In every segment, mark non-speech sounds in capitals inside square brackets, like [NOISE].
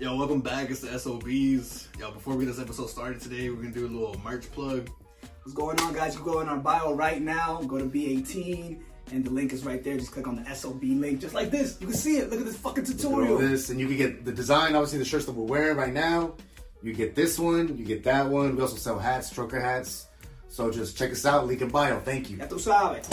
Yo, welcome back. It's the SOBs. Yo, before we get this episode started today, we're gonna do a little merch plug. What's going on, guys? You go in our bio right now, go to B18, and the link is right there. Just click on the SOB link, just like this. You can see it. Look at this fucking tutorial. all this, and you can get the design. Obviously, the shirts that we're wearing right now. You get this one. You get that one. We also sell hats, trucker hats. So just check us out. Link in bio. Thank you. Ya tú sabes.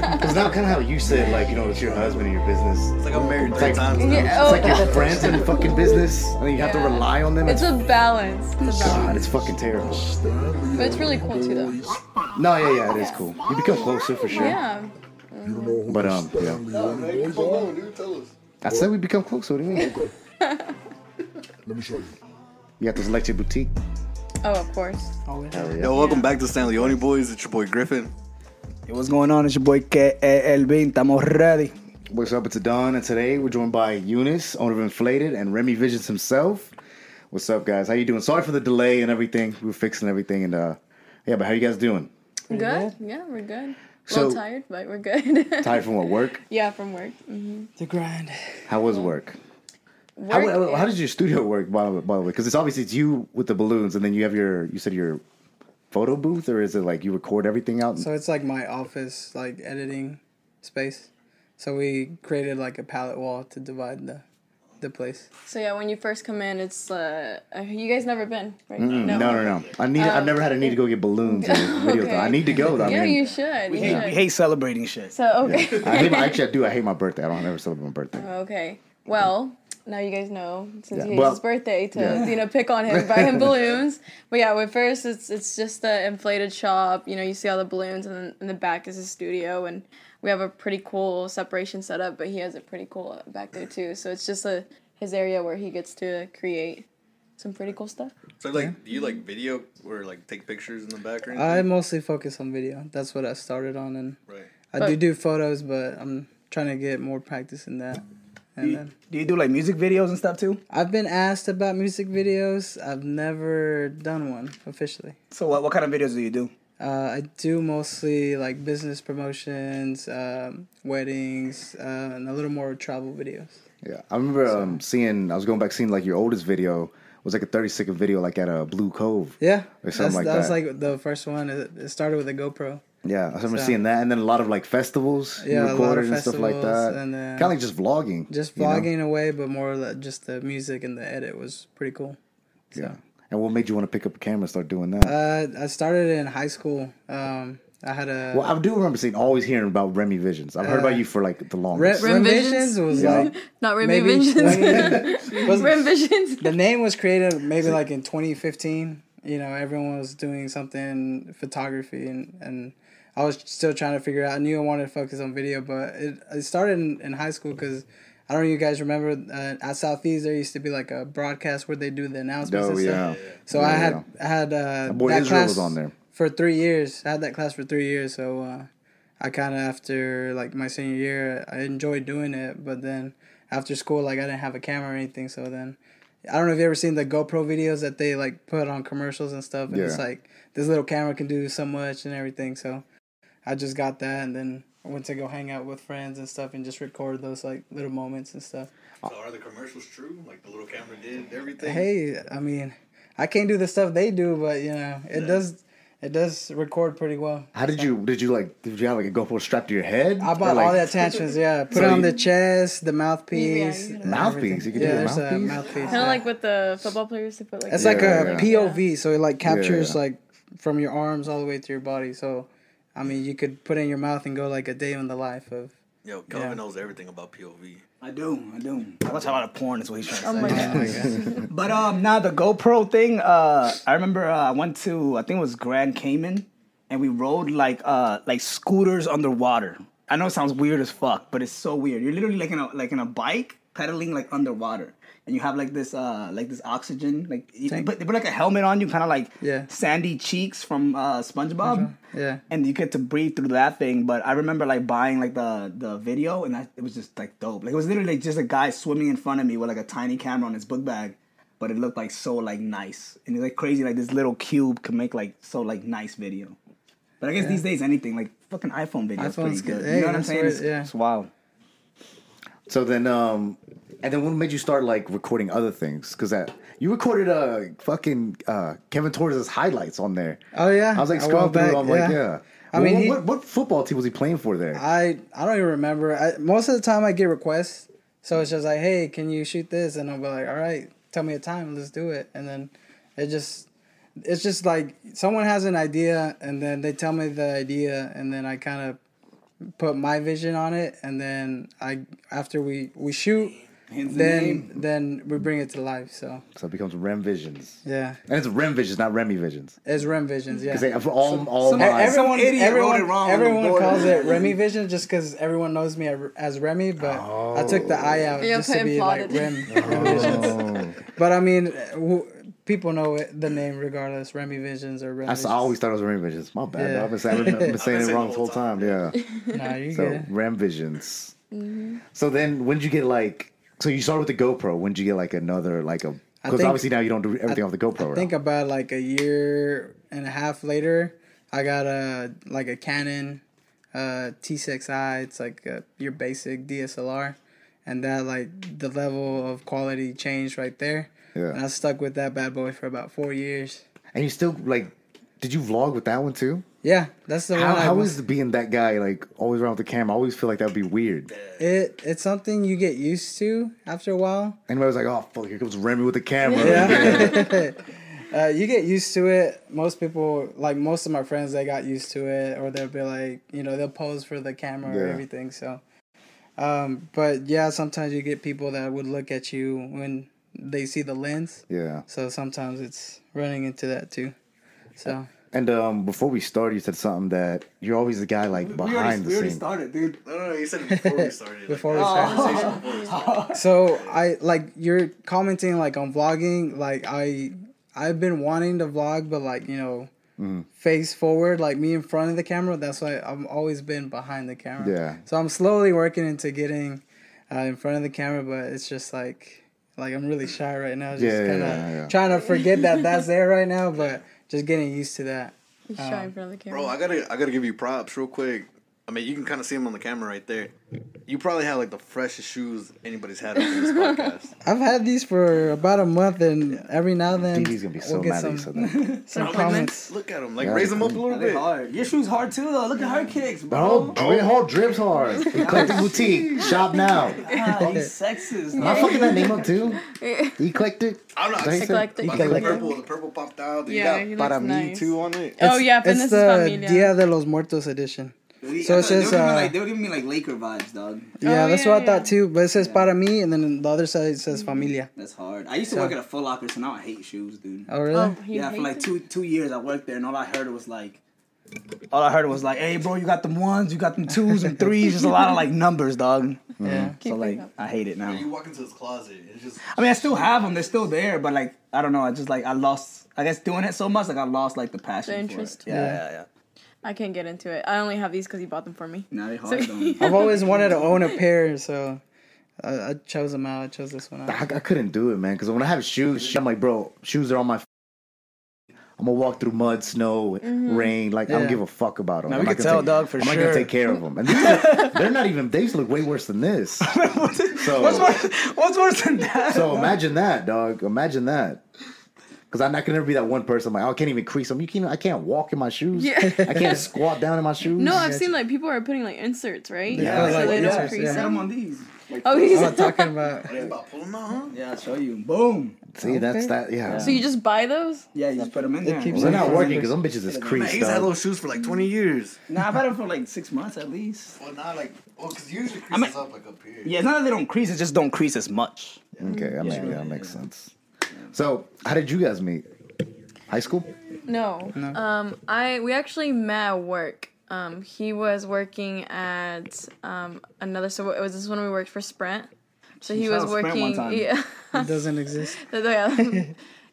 [LAUGHS] Because now, kind of how you said, like, you know, it's your husband and your business. It's like I'm married It's three like- times now. Yeah, It's oh, like your [LAUGHS] friends and fucking business, and then you have to rely on them. it's a balance. It's a God, balance. it's fucking terrible. But it's really cool too, though. No, yeah, yeah, it is cool. You become closer for sure. Yeah. But um, yeah. I said we become closer. What do you mean? Let me show you. You got this lecture boutique. Oh, of course. Hell yeah. Yo, welcome back to StanleyOni Boyz. It's your boy Griffin. Hey, what's going on? It's your boy Ke eh, Elvin. Estamos ready. What's up? It's Adan, and today we're joined by Eunice, owner of Inflated, and Remy Visions himself. What's up, guys? How you doing? Sorry for the delay and everything. We were fixing everything, and uh, yeah, but how you guys doing? Good? Yeah, we're good. A So- little tired, but we're good. [LAUGHS] Tired from what? Work? yeah, from work. Mm-hmm. The grind. How was work? How, Work. how does your studio work, by, by the way? Because it's obviously it's you with the balloons, and then you have your you said your photo booth, or is it like you record everything out? So it's like my office, like editing space. So we created like a palette wall to divide the the place. So yeah, when you first come in, it's uh, uh, you guys never been, right? Mm, no, no, no. I need. I've never had a need to go get balloons and [LAUGHS] video. Okay. I need to go. I yeah, mean, you should. We you hate, should. we hate celebrating shit. So okay. I hate. My, [LAUGHS] actually, I do. I hate my birthday. I don't ever celebrate my birthday. okay. Well, now you guys know since Yeah, it's well- his birthday to yeah. you know pick on him, buy him [LAUGHS] balloons. But yeah, at first it's it's just the inflated shop. You know, you see all the balloons, and then in the back is his studio, and we have a pretty cool separation setup. But he has it pretty cool back there too. So it's just a his area where he gets to create some pretty cool stuff. So, like, do you like video or like take pictures in the background? I mostly focus on video. That's what I started on, and right. I But- do do photos, but I'm trying to get more practice in that. Do you, then do you do like music videos and stuff too? I've been asked about music videos. I've never done one officially. So what, what kind of videos do you do? Uh, I do mostly like business promotions, um, weddings, uh, and a little more travel videos. Yeah, I remember um, seeing. I was going back seeing like your oldest video was like a thirty second video, like at a Blue Cove. Yeah, Or something that's, like that was like the first one. It, it started with a GoPro. Yeah, I remember So- seeing that, and then a lot of like festivals you Yeah, a lot of recorded and stuff like that. and kind of like just vlogging. Just you know? vlogging away, but more like just the music and the edit was pretty cool. Yeah. And what made you want to pick up a camera and start doing that? Uh, I started in high school. Um, I had a well, I do remember seeing always hearing about Remy Visions. I've heard Uh, about you for like the Re- longest. Rim Rim Visions? Visions was Yeah. like [LAUGHS] Not Remy maybe Visions. [LAUGHS] was- Rim Visions. the name was created maybe like in 2015. You know, everyone was doing something photography, and and I was still trying to figure out. I knew I wanted to focus on video, but it, it started in, in high school because. I don't know if you guys remember uh, at Southeast there used to be like a broadcast where they do the announcements Oh, and stuff. yeah. So Yeah, I had yeah. I had uh, boy that Israel class on there. for three years. I had that class for three years, so uh, I kind of after like my senior year, I enjoyed doing it. But then after school, like I didn't have a camera or anything, so then I don't know if you ever seen the GoPro videos that they like put on commercials and stuff, and it's like this little camera can do so much and everything. So I just got that, and then I went to go hang out with friends and stuff, and just record those like little moments and stuff. So, are the commercials true? Like the little camera did everything. Hey, I mean, I can't do the stuff they do, but you know, it does. It does record pretty well. How did you? Did you like? Did you have like a GoPro strapped to your head? I bought like, all the attachments. Yeah, [LAUGHS] put So it on you- the chest, the mouthpiece, Yeah, you Mouthpiece? everything. You can yeah, do a there's a mouthpiece? mouthpiece. Kind yeah. of like with the football players to put like. it's the- like a yeah. POV, so it like captures yeah. like from your arms all the way to your body. So, I mean, you could put it in your mouth and go like a day in the life of. Yo, Kelvin Yeah. knows everything about POV. I do, I do. I watch a lot of porn. Is what he's trying to Oh say. my god. [LAUGHS] But um, now the GoPro thing. Uh, I remember uh, I went to I think it was Grand Cayman, and we rode like uh like scooters underwater. I know it sounds weird as fuck, but it's so weird. You're literally like in a like in a bike, pedaling like underwater, and you have like this uh like this oxygen like you, they, put, they put like a helmet on you, kind of like Yeah. sandy cheeks from uh SpongeBob. Yeah. And you get to breathe through that thing, but I remember like buying like the the video, and I, it was just like dope. Like it was literally like, just a guy swimming in front of me with like a tiny camera on his book bag, but it looked like so like nice, and it's like crazy. Like this little cube can make like so like nice video. But I guess these days anything like fucking iPhone video is pretty iPhone's good. good. you Hey, know what I'm that's saying? where- It's, yeah. it's wild. So then, um, and then what made you start like recording other things? Because that you recorded uh fucking uh Kevin Torres' highlights on there. Oh yeah. I was like scrolling through. back, I'm like, yeah. I Well, mean, what, he- what, what football team was he playing for there? I I don't even remember. I, most of the time I get requests, so it's just like, hey, can you shoot this? And I'll be like, all right, tell me a time, let's do it. And then it just, it's just like someone has an idea, and then they tell me the idea, and then I kind of put my vision on it, and then I after we we shoot, Hence the then name. then we bring it to life. So so it becomes Rem Visions, yeah, and it's Rem Visions, not Remy Visions. it's Rem Visions. Yeah. Because they for all all some- my Everyone, idiot wrote everyone, it wrong everyone calls it [LAUGHS] Remy Vision just because everyone knows me as Remy, but I took the I out Yeah, just to put be like imploded. Rem, Rem Visions. [LAUGHS] Oh. But I mean, who, people know it, the name regardless, Remy Visions or Rem I, Visions. I always thought it was Rem Visions. My bad. Yeah. I've been saying, I've been saying it [LAUGHS] wrong the the whole whole time. Yeah. Nah, you So good. Rem Visions. So then, when did you get like? So you started with the GoPro. When did you get like another like a? Because obviously now you don't do everything off the GoPro. I right? think about like a year and a half later, I got a like a Canon uh, T6i. It's like a, your basic DSLR, and that like the level of quality changed right there. Yeah. And I stuck with that bad boy for about four years. and you still like? Did you vlog with that one too? Yeah, that's the How, one. I how was, is being that guy like always around with the camera? I always feel like that would be weird. it? It's something you get used to after a while. Anybody was like, "Oh fuck, here comes Remy with the camera." Yeah. [LAUGHS] uh, you get used to it. Most people, like most of my friends, they got used to it, or they'll be like, you know, they'll pose for the camera or everything. So, um, but yeah, sometimes you get people that would look at you when they see the lens. yeah. So sometimes it's running into that too. So And um, before we started, you said something that you're always the guy like we behind already, the we already started, dude. No, no, no. You said before we started. like, Before we started. conversation before we started. [LAUGHS] so I like you're commenting like on vlogging. Like I I've been wanting to vlog, but like you know, Mm-hmm. face forward, like me in front of the camera. That's why I've always been behind the camera. Yeah. So I'm slowly working into getting uh, in front of the camera, but it's just like like I'm really shy right now. Just Yeah, yeah, kind of yeah, yeah. trying to forget that that's there right now, but just getting used to that. You shy in um, front the camera. Bro, I gotta, I gotta give you props real quick. I mean, you can kind of see them on the camera right there. You probably have like the freshest shoes anybody's had on this podcast. [LAUGHS] I've had these for about a month, and every now and then Dee Dee's gonna be so we'll get mad that some, you some [LAUGHS] I'm like, comments. look at them, like Yeah. raise them up a little bit. hard. Your shoes hard too, though. Look at her kicks, Oh, bro. Dre Hall drips hard. [LAUGHS] Eclectic Boutique. Shop now. Ah, he's sexist. Am I fucking that name up too? Eclectic. I'm not. Did I say- Eclectic. But the purple, the purple popped out. You Yeah, he got looks para mí nice. too on it. oh yeah, It's Fitness the is. Dia de los Muertos edition. We- So I it's thought they just, were giving me uh, like they were giving me like Laker vibes, dog. Yeah, Oh, that's yeah, what I thought too. But it says para me, and then the other side says familia. That's hard. I used to So- work at a Foot Locker, so now I hate shoes, dude. Oh really? Oh, yeah, for like it? two two years I worked there, and all I heard was like, all I heard was like, "Hey, bro, you got them ones, you got them twos and threes, just a lot of like [LAUGHS] numbers, dog." Yeah. Keep so like, up. I hate it now. You walk into his closet, it's just I mean, I still have them; they're still there, but like, I don't know. I just like I lost. I guess doing it so much, like I lost like the passion. The for it. interest. Yeah, Yeah. yeah, yeah. I can't get into it. I only have these because he bought them for me. Now they hard though. [LAUGHS] I've always wanted to own a pair, so I, I chose them out. I chose this one out. I couldn't do it, man. Because when I have shoes, I'm like, bro, shoes are on my. F- I'm gonna walk through mud, snow, mm-hmm. rain. Like I don't give a fuck about them. Now, I'm can tell, take- dog, for I'm not sure. gonna take care of them. And these are, [LAUGHS] they're not even. They look way worse than this. [LAUGHS] So what's, worse, what's worse than that? So imagine that, dog. Imagine that. Because I'm not gonna be that one person. like, oh, I can't even crease them. You can't. I can't walk in my shoes. Yeah. I can't [LAUGHS] squat down in my shoes. No, I've seen like people are putting like inserts, right? Yeah, so like they don't inserts, crease yeah. Them them. on these. Like, Oh, he's I'm talking about. [LAUGHS] it's about pulling out, huh? yeah, I'll show you. Boom. See, that's that. Yeah. so you just buy those? Yeah, you just put them in there. keeps Well, they're not working because them bitches is Man, creased. he's had those shoes for like 20 years. Nah, I've had them for like six months at least. Well, not like, well, because usually I mean- up like up here. Yeah, it's not that they don't crease; it just don't crease as much. Okay, I mean, yeah, that makes sense. So, how did you guys meet? High school? No. Um, I we actually met at work. Um, he was working at um another. So it was this when we worked for Sprint. So he was that was Sprint one working. Yeah. It doesn't exist. [LAUGHS] yeah.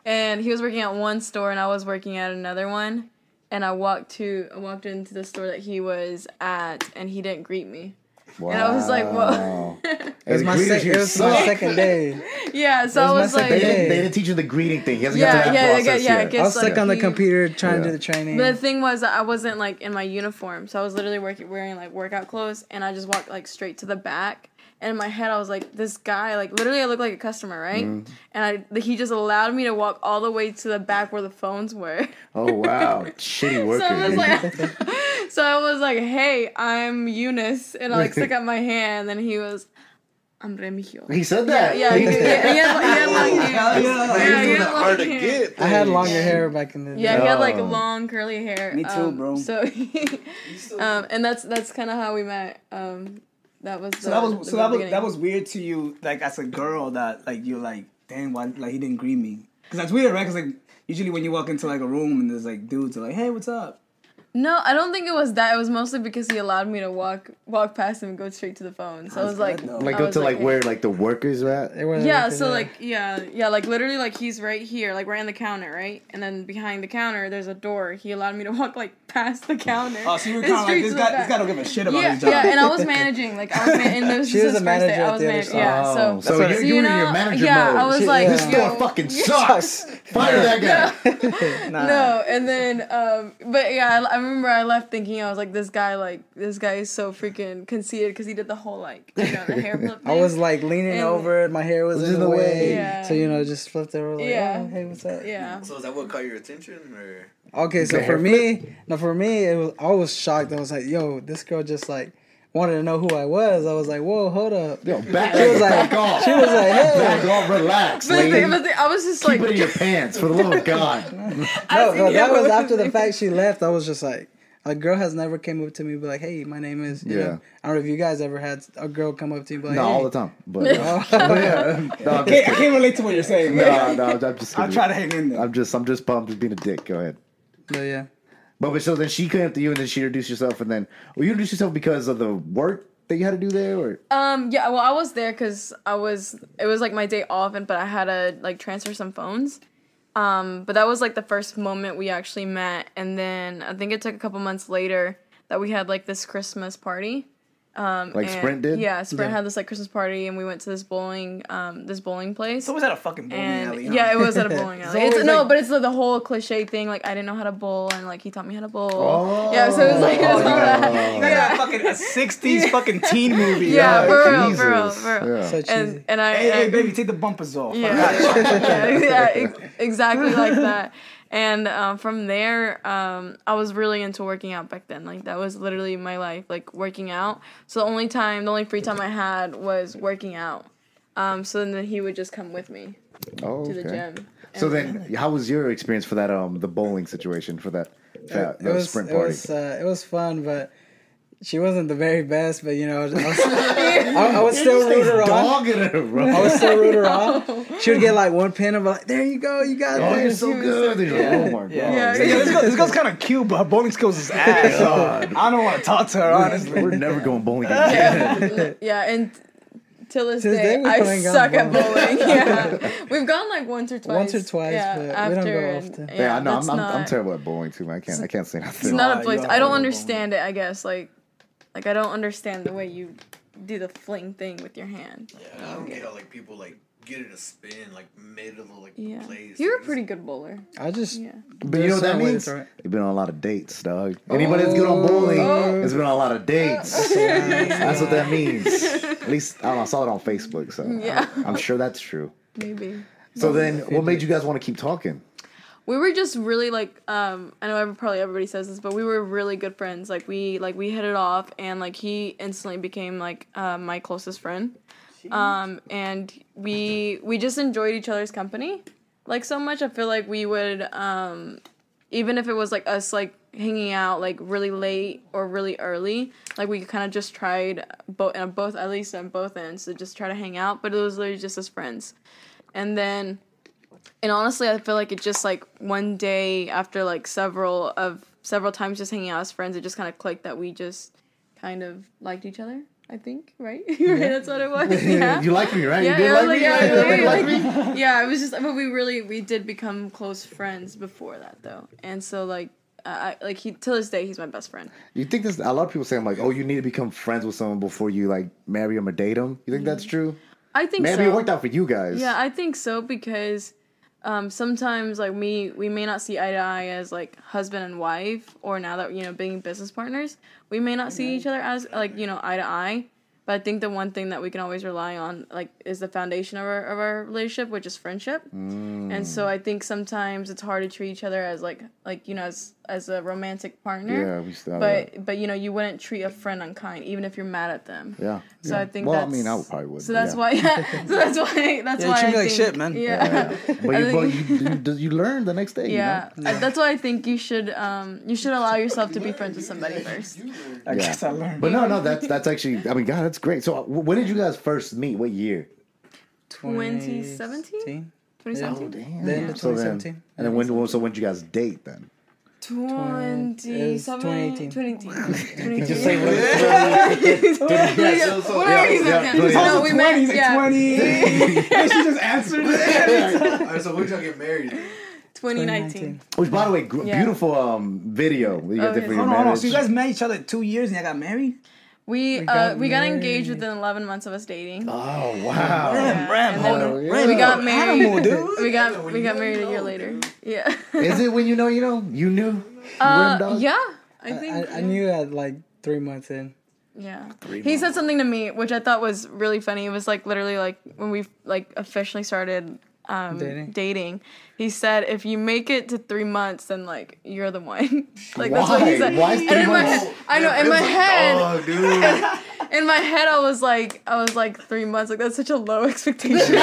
and he was working at one store and I was working at another one. And I walked to I walked into the store that he was at and he didn't greet me. Wow. And I was like, whoa. [LAUGHS] It was my, sec- [LAUGHS] it was my second day. yeah, so I was my was like They didn't, they didn't teach you the greeting thing. He hasn't Yeah, got to that yeah, yeah, yeah, I guess- I was like stuck on the he- computer trying Yeah. to do the training. But the thing was, I wasn't like in my uniform, so I was literally working wearing like workout clothes, and I just walked like straight to the back. And in my head, I was like, "This guy, like literally, I look like a customer, right?" Mm-hmm. And I, he just allowed me to walk all the way to the back where the phones were. Oh wow, [LAUGHS] shitty worker. So I was like, [LAUGHS] so I was like, "Hey, I'm Eunice," and I like stuck out my hand, and he was, "I'm Remigio." he said that. Yeah, he, he, he, had, he had like, Hell [LAUGHS] yeah. yeah, he had hard to get. I had longer hair back in the day. Yeah, he had like Oh. long curly hair. Me too, um, bro. So, um, and that's that's kind of how we met. Um, that was the, So that was so that was that was weird to you, like as a girl that like you're like, dang, why like he didn't greet me? Because that's weird, right? Because like usually when you walk into like a room and there's like dudes are like, hey, what's up? No, I don't think it was that. It was mostly because he allowed me to walk walk past him and go straight to the phone. So I was like, good, though. Like go to like hey. where like the workers are at. Yeah, so there. like yeah, yeah, like literally like he's right here, like right on the counter, right? And then behind the counter there's a door. He allowed me to [LAUGHS] walk like past the counter. Oh, so you were kind of like this guy. This guy don't give a shit about Yeah, his job. yeah, and I was [LAUGHS] managing. Like I was, man- and this was She was his a first day. manager I was managing. store. Yeah, Oh, so so what you're, it is. you're you in know, your manager yeah, mode. I was Shit, like, this store yo, fucking [LAUGHS] sucks. Fire that guy. Nah. No, and then, um, but yeah, I, I remember I left thinking I was like, this guy, like, this guy is so freaking conceited because he did the whole like, you know, the hair [LAUGHS] flip. I was like leaning And- over, my hair was, in the way. Yeah. So you know, just flipped over like, Yeah. oh, hey, what's up? yeah. So is that what caught your attention, or Okay, so The hair for me, no, for me, it was I was shocked. I was like, yo, this girl just like wanted to know who I was. I was like, whoa, hold up. Yo, back, She was like, back off. she was like, hey. back off, relax, But, the, lady. but the, I was just Keep like, it in your pants, for the love of [LAUGHS] God. No, no, that was but- after the fact she left. I was just like, a girl has never came up to me and be like, hey, my name is. You Yeah. Know, I don't know if you guys ever had a girl come up to you and be like, No, hey. all the time. But, [LAUGHS] yeah, oh. [LAUGHS] no, I'm just can't, I can't relate to what you're saying. man. No, no, I'm just. I'll kidding. try to hang in there. I'm just, I'm just pumped, just being a dick. Go ahead. But yeah. But, but so then she came up to you, and then she introduced herself, and then well, you introduced yourself because of the work that you had to do there, or um, yeah. Well, I was there because I was. It was like my day off, and but I had to like transfer some phones. Um, but that was like the first moment we actually met, and then I think it took a couple months later that we had like this Christmas party. Um, Like and- Sprint did? Yeah, Sprint Yeah. had this like Christmas party, and we went to this bowling, um, this bowling place. It's was at a fucking bowling and alley. huh? yeah, it was at a bowling [LAUGHS] alley. It's, always no, like- but it's like the whole cliche thing. Like I didn't know how to bowl, and like he taught me how to bowl. Oh. yeah, so it was like it was all that. You guys Yeah, got fucking a '60s [LAUGHS] fucking teen movie. yeah, huh? for real, for real, for real. Yeah. So. And and I Hey, hey, baby, take the bumpers off. yeah, yeah, [LAUGHS] yeah, ex- exactly like that. And um, from there, um, I was really into working out back then. Like that was literally my life, like working out. So the only time, the only free time I had was working out. Um, so then he would just come with me oh, to the okay. gym. So then, how was your experience for that um the bowling situation for that that, it that was sprint it was uh, it was fun, but she wasn't the very best. But you know, I was, I, [LAUGHS] I would still root her on. Her, bro. I would still root her on. [LAUGHS] She would get like one pin and be like, "There you go, you got Oh, you're so good. Then you're like, oh my god. Yeah. Yeah, this, girl, this girl's kind of cute, but her bowling skills is ass. So I don't want to talk to her honestly. We're never going bowling [LAUGHS] again. Yeah, and till this To this day, day, I suck at bowling. bowling. Yeah, we've gone like once or twice. Once or twice, yeah, but we don't after go and- often. Yeah, yeah, I know. I'm, I'm, I'm terrible at bowling too, man. I can't I can't say nothing. It's not a place. I don't horrible. understand it. I guess like, like I don't understand the way you do the fling thing with your hand. Yeah, I don't get how like people like get it to spin like mid of the like Yeah, plays. you're a pretty good bowler. I just Yeah. But you know what that There's some way to means? throw it. You've been on a lot of dates, dog. Anybody that's good on oh. bowling Oh. has been on a lot of dates. [LAUGHS] that's what that means. At least I don't know. I saw it on Facebook, so [LAUGHS] Yeah. I'm sure that's true. Maybe. So then, what made you guys want to keep talking? We were just really like um i know probably everybody says this but we were really good friends. Like we like we hit it off and like he instantly became like uh, my closest friend. Um and we we just enjoyed each other's company like so much. I feel like we would um even if it was like us like hanging out like really late or really early like we kind of just tried both and both at least on both ends to just try to hang out but it was literally just as friends. And then and honestly i feel like it just like one day after like several of several times just hanging out as friends it just kind of clicked that we just kind of liked each other I think, right? [LAUGHS] right, that's what it was. [LAUGHS] Yeah. You like me, right? yeah, [LAUGHS] you did like me. like, You yeah, like like- me. yeah, it was just, but we really, we did become close friends before that, though, and so like, I, I- like he till this day, he's my best friend. You think this? A lot of people say, "I'm like, oh, you need to become friends with someone before you like marry them or date them." You think that's mm. true? I think Maybe so. it worked out for you guys. Yeah, I think so because um, sometimes like me, we may not see eye to eye as like husband and wife, or now that you know being business partners, we may not see each other as like you know eye to eye. But I think the one thing that we can always rely on like is the foundation of our of our relationship, which is friendship. And so I think sometimes it's hard to treat each other as like like you know as as a romantic partner. Yeah, we still. But but you know you wouldn't treat a friend unkind even if you're mad at them. yeah. So yeah. I think Well, that's, I mean, I would probably would. So that's yeah. why. Yeah, [LAUGHS] so that's [LAUGHS] why. That's Yeah, you treat I me like shit, man. Yeah, [LAUGHS] But you, but you, you, you learn the next day. yeah. You know? I- that's why I think you should um you should allow yourself to be friends with somebody first. I Yeah. guess I learned. But no, no, that's that's actually. I mean, God, that's great. So, uh, when did you guys first meet? What year? 2017? 2017. damn. The end of So then, 2017. and then when? So when did you guys date then? 2017. 2018. 2018. [LAUGHS] Just say 2018. [LAUGHS] Yeah, Whatever you yeah, said. yeah. No, we met. Yeah. 20. [LAUGHS] and she just answered it. All right, so when did y'all get married? 2019. Which, by the way, gr- Yeah. beautiful um video you Oh, did yeah. for your Hold on, hold on. So you guys met each other two years and you got married? We We uh got we got engaged within 11 months of us dating. Oh wow! Yeah, Ram, and then hold on. we Yeah. got married. Animal, dude. [LAUGHS] We got we got married a year later. Yeah. Is it when you know you know you knew? You Uh, dog? yeah, I think. I, I knew at like three months in. Yeah. He said something to me which I thought was really funny. It was like literally like when we like officially started um, Dating? dating. He said if you make it to three months, then like you're the one. [LAUGHS] like that's what he said. Why is And three in my months? head, I know in my head, Oh, dude. [LAUGHS] in my head, I was like, I was like three months. Like that's such a low [LAUGHS] expectation. you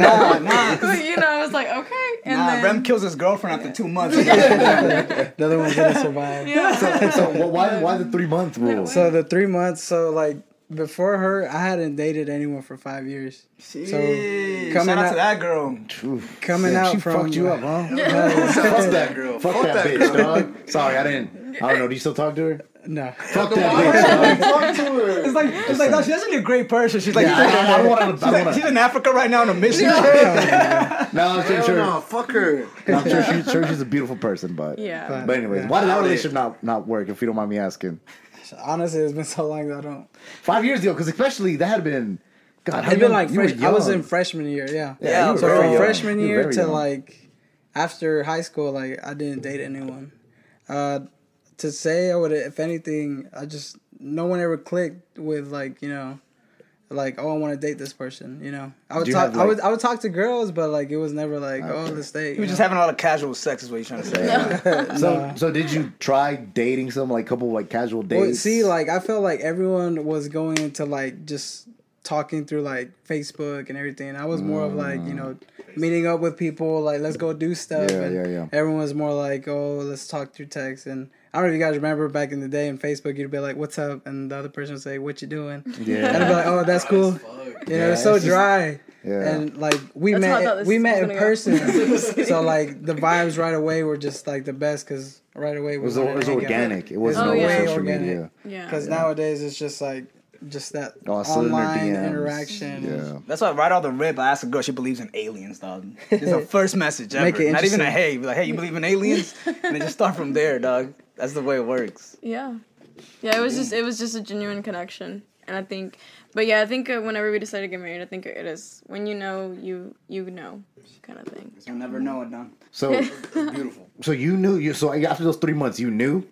Nah, know, nah. But, you know, I was like, okay. And Nah, then, Rem kills his girlfriend after two months. The other one didn't survive. yeah. So wh- why why the three month rule? So the three months, so like before her, I hadn't dated anyone for five years. So coming shout out out- to that girl. Oof. Coming Damn, out she from fucked you up, huh? [LAUGHS] [LAUGHS] Fuck that girl. Fuck, Fuck that, that bitch, dog. Sorry, I didn't. I don't know. Do you still talk to her? No, Fuck that bitch, dog. Fuck to her. It's like it's like no, she's actually a great person. She's like, Yeah, I, I, I want to. She's, like she's in Africa right now on a mission. [LAUGHS] No, I'm sure. Sure no, fuck her. I'm sure, she, sure she's a beautiful person, but Yeah. But anyways, why did that it. relationship not not work? If you don't mind me asking, honestly, it's been [LAUGHS] so long that I don't. five years ago, because especially that had been. God, how It's been like you were fresh, I was in freshman year, yeah. Yeah, you were so from young. freshman year to young. like after high school, like I didn't date anyone. Uh, to say I would, if anything, I just no one ever clicked with like you know, like oh I want to date this person. You know, I would talk. have, I would I would talk to girls, but like it was never like oh let's date. He was you just know? having a lot of casual sex, is what you're trying to say. [LAUGHS] [LAUGHS] So, so did you try dating some like couple like casual dates? Well, see, like I felt like everyone was going into like just talking through like Facebook and everything. I was more of like you know mm. meeting up with people, like let's go do stuff. Yeah, and yeah, yeah. Everyone was more like, oh, let's talk through text. And I don't know if you guys remember back in the day in Facebook, you'd be like, "What's up?" and the other person would say, "What you doing?" yeah, And I'd be like, "Oh, that's cool." You know, it's so just- dry. yeah. And like we That's how I thought met, we met in person, [LAUGHS] so like the vibes right away were just like the best because right away it was, it was to hang out. organic. It wasn't Oh, over yeah. social Organic. media. Yeah. Because nowadays it's just like just that Oh, I slid in her online interaction. Yeah. That's why right off the rip, I asked a girl she believes in aliens, dog. It's the [LAUGHS] first message ever. Make it Not even a hey, be like, hey, you believe in aliens? and then just start from there, dog. That's the way it works. Yeah, yeah. It was just it was just a genuine connection, and I think, but yeah, I think uh, whenever we decide to get married, I think it is when you know you you know kind of thing. You'll never know it, dog. So, [LAUGHS] [LAUGHS] Beautiful. so you knew you. So after those three months, you knew.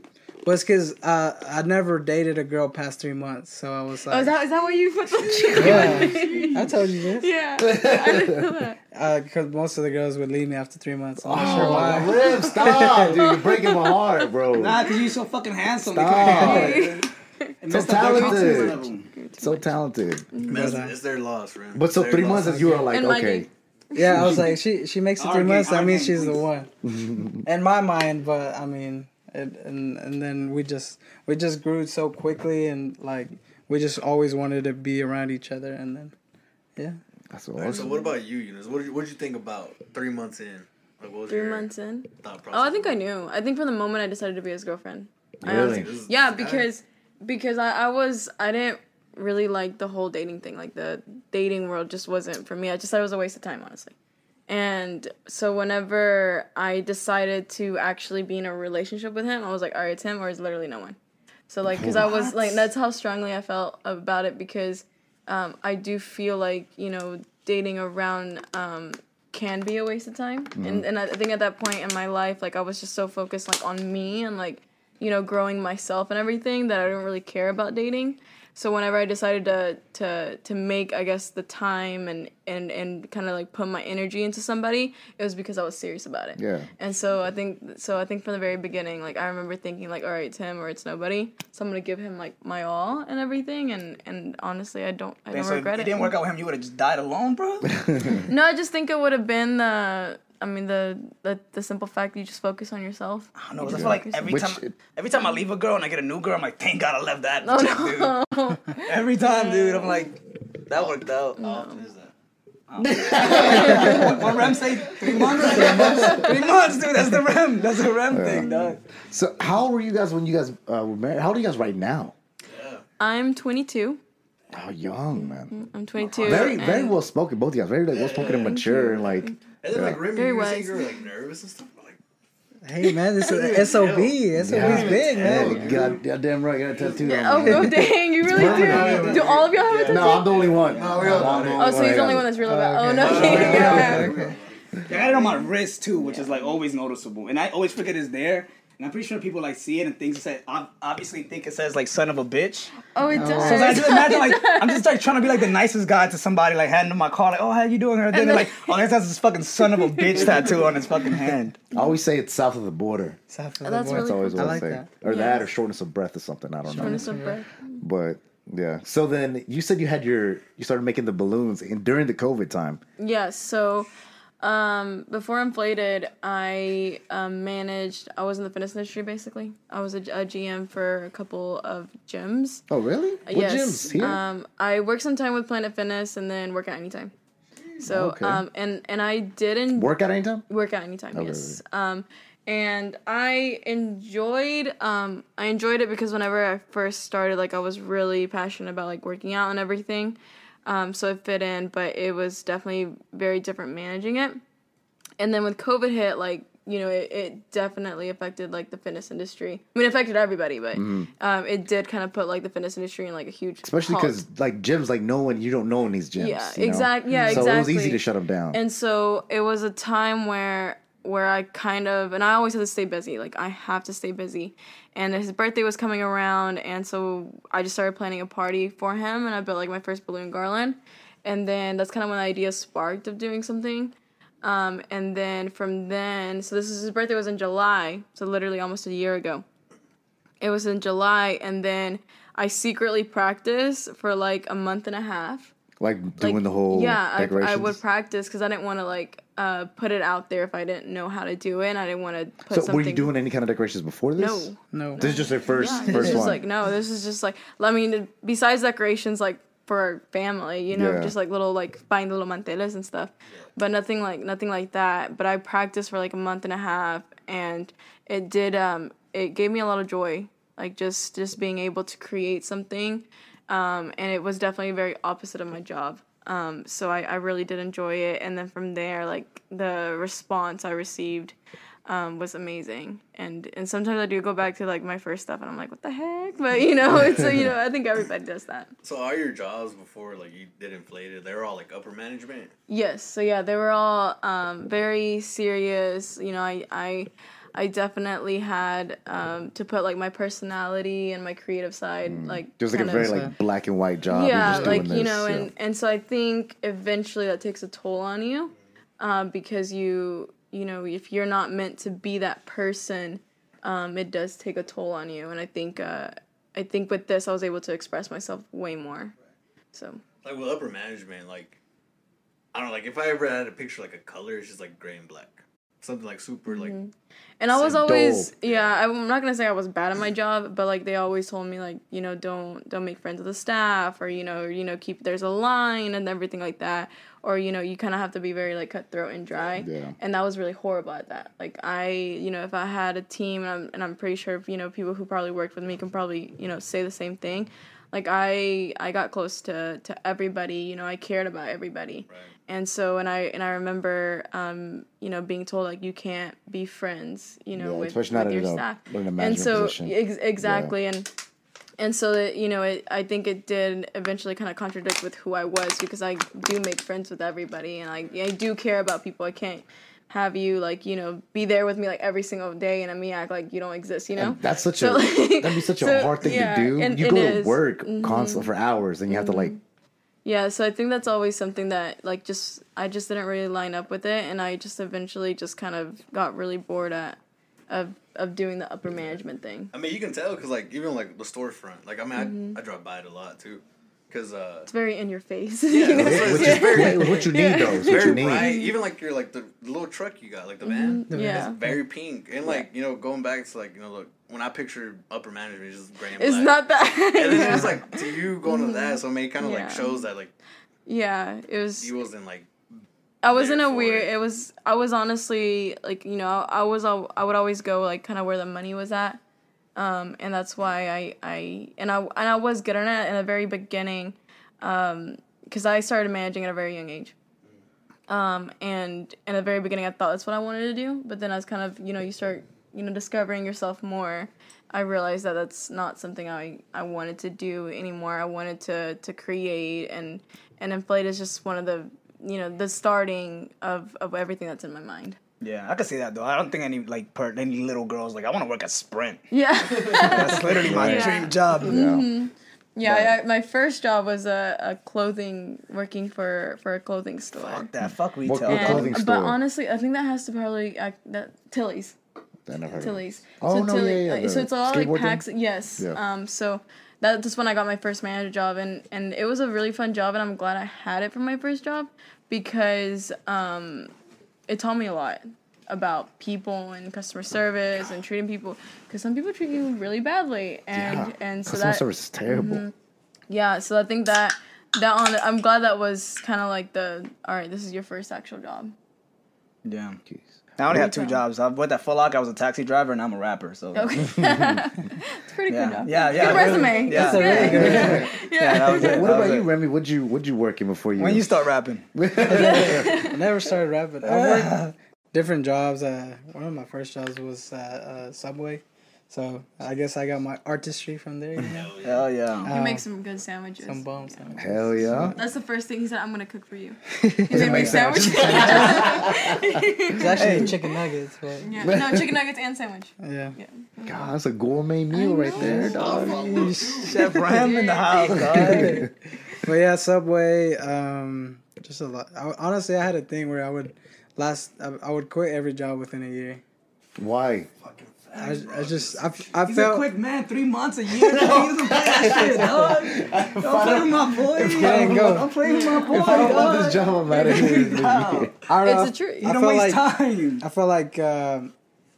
But it's because uh, I never dated a girl past three months, so I was like, Oh, is that is that what you put the [LAUGHS] yeah, I told you this. Yeah, I didn't know that. [LAUGHS] Because most of the girls would leave me after three months. I'm Oh, not sure why. Rip, [LAUGHS] stop, dude! You're breaking my heart, bro. Nah, because you're so fucking handsome. They Stop. can't handle it. It So messed up their confidence talented. So talented. Man, it's, But, uh, it's their loss, man. But so three loss. months, you were like, And okay. Yeah, I was like, she she makes it three months. our That means she's the one. In my mind, but I mean, it, and and then we just we just grew so quickly, and like we just always wanted to be around each other, and then yeah. That's All right, so what about you, Eunice? What did you, what did you think about three months in? Like, what was Three months in. thought process? Oh, I think I knew. I think from the moment I decided to be his girlfriend. I Really? honestly- This yeah, this because because I, I was I didn't really like the whole dating thing. Like the dating world just wasn't for me. I just thought it was a waste of time, honestly. And so whenever I decided to actually be in a relationship with him, I was like, all right, it's him or it's literally no one. So like, because I was like, that's how strongly I felt about it because um, I do feel like you know dating around um, can be a waste of time, and and I think at that point in my life, like I was just so focused like on me and like you know growing myself and everything that I didn't really care about dating. So whenever I decided to to to make I guess the time and and and kind of like put my energy into somebody, it was because I was serious about it. Yeah. And so I think so I think from the very beginning, like I remember thinking like, all right, it's him or it's nobody. So I'm gonna give him like my all and everything. And and honestly, I don't I Man, don't so regret it If it. didn't work out with him. You would have just died alone, bro. [LAUGHS] No, I just think it would have been the. I mean the, the the simple fact that you just focus on yourself. I don't know. 'cause I feel like every Which- time, every time I leave a girl and I get a new girl, I'm like, thank God I left that. Oh, chick, dude. [LAUGHS] every time, dude, I'm like, that worked out. How often is? [LAUGHS] What, what Rem say? Three months? Three months? Three months, dude. That's the Rem. That's the Rem thing, dog. So how old were you guys when you guys uh, were married? How old are you guys right now? I'm 22. Oh, young man. I'm 22. Very, very well spoken. Both of you guys very like well spoken and mature and like. And then like Remy, Very you were saying you were like nervous and stuff. Like, Hey man, this [LAUGHS] is SOB. SOB's big, Oh, man. God, goddamn right, got a tattoo. Oh, on me. oh dang! You really [LAUGHS] do. Do all of y'all have a tattoo? No, I'm the only one. No, we're all- Oh, so he's the only one that's real oh, about. Oh no! [LAUGHS] Okay. Oh, I got it on my wrist too, which is like always noticeable, and I always forget it's there. And I'm pretty sure people like see it and things it says obviously think it says like son of a bitch. Oh, it does. So I just imagine like [LAUGHS] I'm just like trying to be like the nicest guy to somebody like handing them my car like oh how you doing and then they're like oh this has this fucking son of a bitch tattoo on his fucking hand. I always say it's south of the border. South of oh, the That's border. That's always cool. what I I, like say. that. Or Yeah. that, or shortness of breath, or something. I don't know. Shortness of breath. But yeah. So then you said you had your you started making the balloons in, during the COVID time. Yes. So, um, before Inflated, I um, managed. I was in the fitness industry basically. I was a, a GM for a couple of gyms. Oh really? What yes. gyms here? Um, I worked some time with Planet Fitness and then work out anytime. So, Okay. um, and and I didn't Work out anytime? work out anytime Okay. yes um and i enjoyed um i enjoyed it because whenever i first started like i was really passionate about like working out and everything um so it fit in but it was definitely very different managing it and then with covid hit like you know it, it definitely affected like the fitness industry i mean it affected everybody but um it did kind of put like the fitness industry in like a huge Mm-hmm. Especially because like gyms, like no one you don't know in these gyms. Yeah, you know? exact- yeah, exactly. So it was easy to shut them down. And so it was a time where where I kind of and I always have to stay busy. Like I have to stay busy. And his birthday was coming around and so I just started planning a party for him and I built like my first balloon garland. And then that's kind of when the idea sparked of doing something. Um, and then from then, so this is his birthday was in July, so literally almost a year ago. It was in July, and then I secretly practiced for like a month and a half like doing like, the whole yeah I. I would practice because i didn't want to like uh put it out there if i didn't know how to do it and i didn't want to put so something were you doing any kind of decorations before this? no No. This is just their first yeah, first this is one. like no this is just like i mean besides decorations like for our family you know Yeah. just like little like buying the little manteles and stuff but nothing like nothing like that but i practiced for like a month and a half and it did um it gave me a lot of joy like just just being able to create something um and it was definitely very opposite of my job um so i, I really did enjoy it and then from there like the response i received um, was amazing. And and sometimes I do go back to like my first stuff, and I'm like, what the heck? But you know, it's you know, I think everybody does that. [LAUGHS] so all your jobs before like you did inflated, they were all like upper management. Yes. So yeah, they were all um, very serious. You know, I I I definitely had um, to put like my personality and my creative side like It was like a very of- like black and white job. You're yeah just like this, you know yeah. and and so i think eventually that takes a toll on you um, because you you know if you're not meant to be that person um, it does take a toll on you and i think uh, i think with this i was able to express myself way more so Like with upper management, like I don't know, like if I ever had a picture like a color, it's just like gray and black. Something like super like mm-hmm. And I was Dope. always yeah, I'm not gonna say I was bad at my job, but like they always told me like, you know, don't don't make friends with the staff or, you know, you know, keep there's a line and everything like that. Or, you know, you kinda have to be very like cutthroat and dry. Yeah. And that was really horrible at that. Like I you know, if I had a team and I'm and I'm pretty sure if, you know, people who probably worked with me can probably, you know, say the same thing. like I I got close to to everybody. You know, I cared about everybody. And so, and I and I remember, um, you know, being told like you can't be friends, you know, Yeah, with, especially not with in your a- staff. and so, ex- exactly, and and so that you know, it, I think it did eventually kind of contradict with who I was because I do make friends with everybody, and I I do care about people. I can't have you like you know be there with me like every single day and I me act like you don't exist. You know, That's such So, a like- that'd be such a hard thing yeah, to do. and you go to is. Mm-hmm. work constant for hours, and you have to like Yeah, so I think that's always something that like just I just didn't really line up with it, and I just eventually just kind of got really bored at of of doing the upper management thing. I mean, you can tell because like even like the storefront, like I mean, Mm-hmm. I, I drive by it a lot too, because uh, It's very in your face. Yeah, [LAUGHS] you know? it's which is what, [LAUGHS] what you need though. It's what you very need. bright. Even like your like the little truck you got, like the van, Mm-hmm. Yeah. it's very pink. And like you know, going back to like you know, look when I picture upper management, it's just gray and It's black. not that. And then it's like [LAUGHS] to you going to that, so I mean, it kind of Yeah. like shows that like yeah, it was. you wasn't like I was in a weird. it. It was. I was honestly like you know I was I would always go like kind of where the money was at, um, and that's why I I and I and I was good at it in the very beginning, um, because I started managing at a very young age. Um, and in the very beginning, I thought that's what I wanted to do, but then as kind of you know you start you know discovering yourself more, I realized that that's not something I I wanted to do anymore. I wanted to to create and and inflate is just one of the you know the starting of of everything that's in my mind. Yeah, I can see that though. I don't think any like per any little girls like I want to work at Sprint. [LAUGHS] Yeah, That's literally my Yeah. dream job. Yeah. yeah. I, my first job was a, a clothing working for for a clothing store. Fuck that. Fuck retail. what And- clothing but honestly, I think that has to probably uh, that Tilly's. I never heard of it. Tilly's. Oh, no, Tilly- yeah, yeah, uh, So it's a lot of skateboard like thing? packs. Yes. Yeah. Um. So that, that's when I got my first manager job, and and it was a really fun job, and I'm glad I had it for my first job because um, it taught me a lot about people and customer service and treating people because some people treat you really badly, and Yeah. and so Customer that service is terrible. yeah. So I think that. That on, I'm glad that was kind of like the all right. This is your first actual job. Yeah. Jeez. I only have two jobs. I worked at Foot Locker. I was a taxi driver, and I'm a rapper. So Okay, [LAUGHS] [LAUGHS] it's pretty yeah, good job. yeah, yeah. Good resume. Yeah, That's good. [LAUGHS] yeah, yeah, that. What about was you, it. Remy? What'd you what'd you work in before you? When you start rapping? I never started rapping. I worked different jobs. Uh, one of my first jobs was at uh, Subway, so I guess I got my artistry from there. You know, [LAUGHS] Hell yeah. You Um, make some good sandwiches. some bums. sandwiches. Hell yeah. That's the first thing he said. I'm gonna cook for you. [LAUGHS] He made me sandwiches. [LAUGHS] It's actually chicken nuggets, but yeah. No chicken nuggets and sandwich. yeah. Yeah. God, that's a gourmet meal right there, dog. Chef Ram in the house, dog. But yeah, Subway. Um, just a lot. I, honestly, I had a thing where I would last. I, I would quit every job within a year. Why? I, I just I, I He's a quick man, three months, a year. dog. He doesn't play that shit, dog. [LAUGHS] Don't play with my boy. getting go. Don't play with my boy, If I don't want this job, I'm out of here. No. I don't. It's I- the truth. You I don't waste like- time. I feel like um,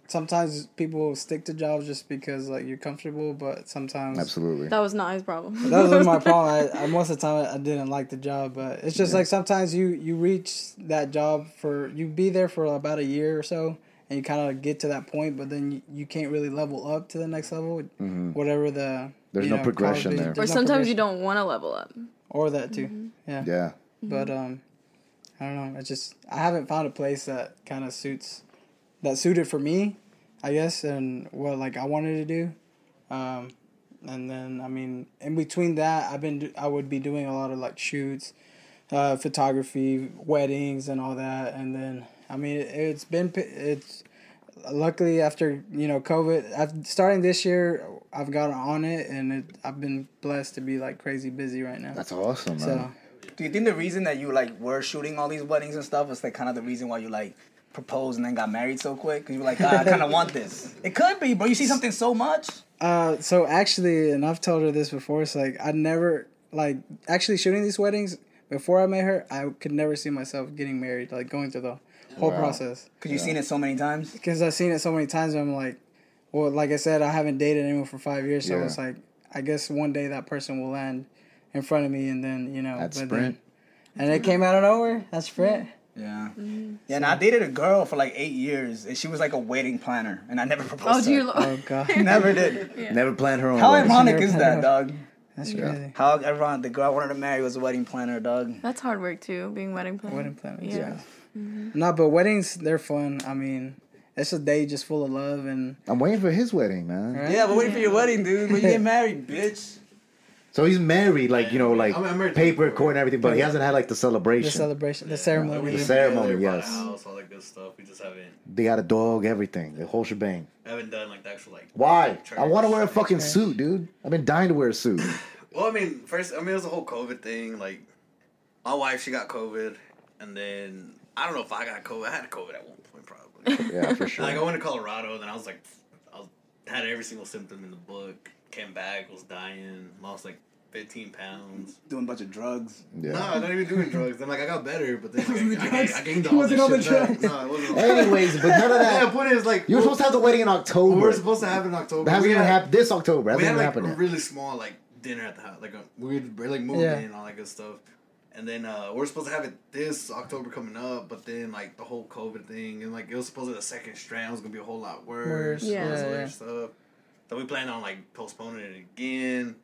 sometimes people stick to jobs just because like you're comfortable, but sometimes Absolutely. That was not his problem. that was my [LAUGHS] problem. I, I most of the time I didn't like the job, but it's just like sometimes you you reach that job for you be there for about a year or so, and you kind of get to that point, but then you, you can't really level up to the next level, whatever the Mm-hmm. There's you no progression there. or there's no sometimes you don't want to level up. or that too. Yeah. Yeah. but um, I don't know. I just I haven't found a place that kind of suits that suited for me, I guess, and what like I wanted to do. Um, and then I mean, in between that, I've been do- I would be doing a lot of like shoots, uh, photography, weddings, and all that. And then I mean, it, it's been it's luckily after you know COVID, I've, starting this year, I've gotten on it, and it, I've been blessed to be like crazy busy right now. That's awesome, man. so. Do you think the reason that you like were shooting all these weddings and stuff was like kind of the reason why you like proposed and then got married so quick? Because you were like, "Ah, I kind of want this. [LAUGHS] It could be, bro. You see something so much. Uh, so actually, and I've told her this before. It's like I never like actually shooting these weddings before I met her. I could never see myself getting married, like going through the whole Wow. process. Because you've seen it so many times. Because I've seen it so many times. I'm like, well, like I said, I haven't dated anyone for five years, so Yeah. it's like I guess one day that person will land in front of me, and then you know, At but Sprint. then- and it came out of nowhere. That's Sprint. Yeah. Mm-hmm. Yeah, and I dated a girl for like eight years, and she was like a wedding planner, and I never [LAUGHS] proposed Oh to dear her. lord. Oh god. [LAUGHS] Never did. Never planned her own How wedding. ironic is that, her. dog? [LAUGHS] That's crazy. How everyone, the girl I wanted to marry was a wedding planner, dog. That's hard work too, being wedding planner. Wedding planners. Yeah. Yeah. Mm-hmm. No, but weddings they're fun. I mean, it's a day just full of love and I'm waiting for his wedding, man. Right? Yeah, but waiting for your wedding, dude. When you get [LAUGHS] married, bitch. So he's married, like you know, like I'm- I'm paper, court, and everything, but he hasn't had like the celebration, the celebration. celebration, the We ceremony. just ceremony, together, bought a yes. House, all that good stuff. We just haven't they got a dog, everything, the whole shebang. I haven't done like the actual like. Why? church. I want to wear a fucking suit, dude. I've been dying to wear a suit. [LAUGHS] Well, I mean, first, I mean, it was a whole COVID thing. Like, my wife, she got COVID, and then I don't know if I got COVID. I had COVID at one point, probably. Yeah, for [LAUGHS] sure. like, I went to Colorado, and I was like, I was, had every single symptom in the book. Came back, was dying, lost like 15 pounds. Doing a bunch of drugs. Yeah. No, not even doing drugs. I'm like I got better, but then [LAUGHS] Wasn't like, the I, I, drugs? I gained It all wasn't this all the shit back. drugs. No, it wasn't. [LAUGHS] Anyways, but none of yeah, that. point is like You were supposed to have the wedding in October. we were supposed to have it in October. That hasn't We even had- happened. This October hasn't we had like happened a really small like dinner at the house, like a weird, we're like moving Yeah. and all that good stuff. And then uh, we're supposed to have it this October coming up, but then like the whole COVID thing and like it was supposedly the second strand was gonna be a whole lot worse. Worse, Yeah. all this other stuff. So we planned on like postponing it again.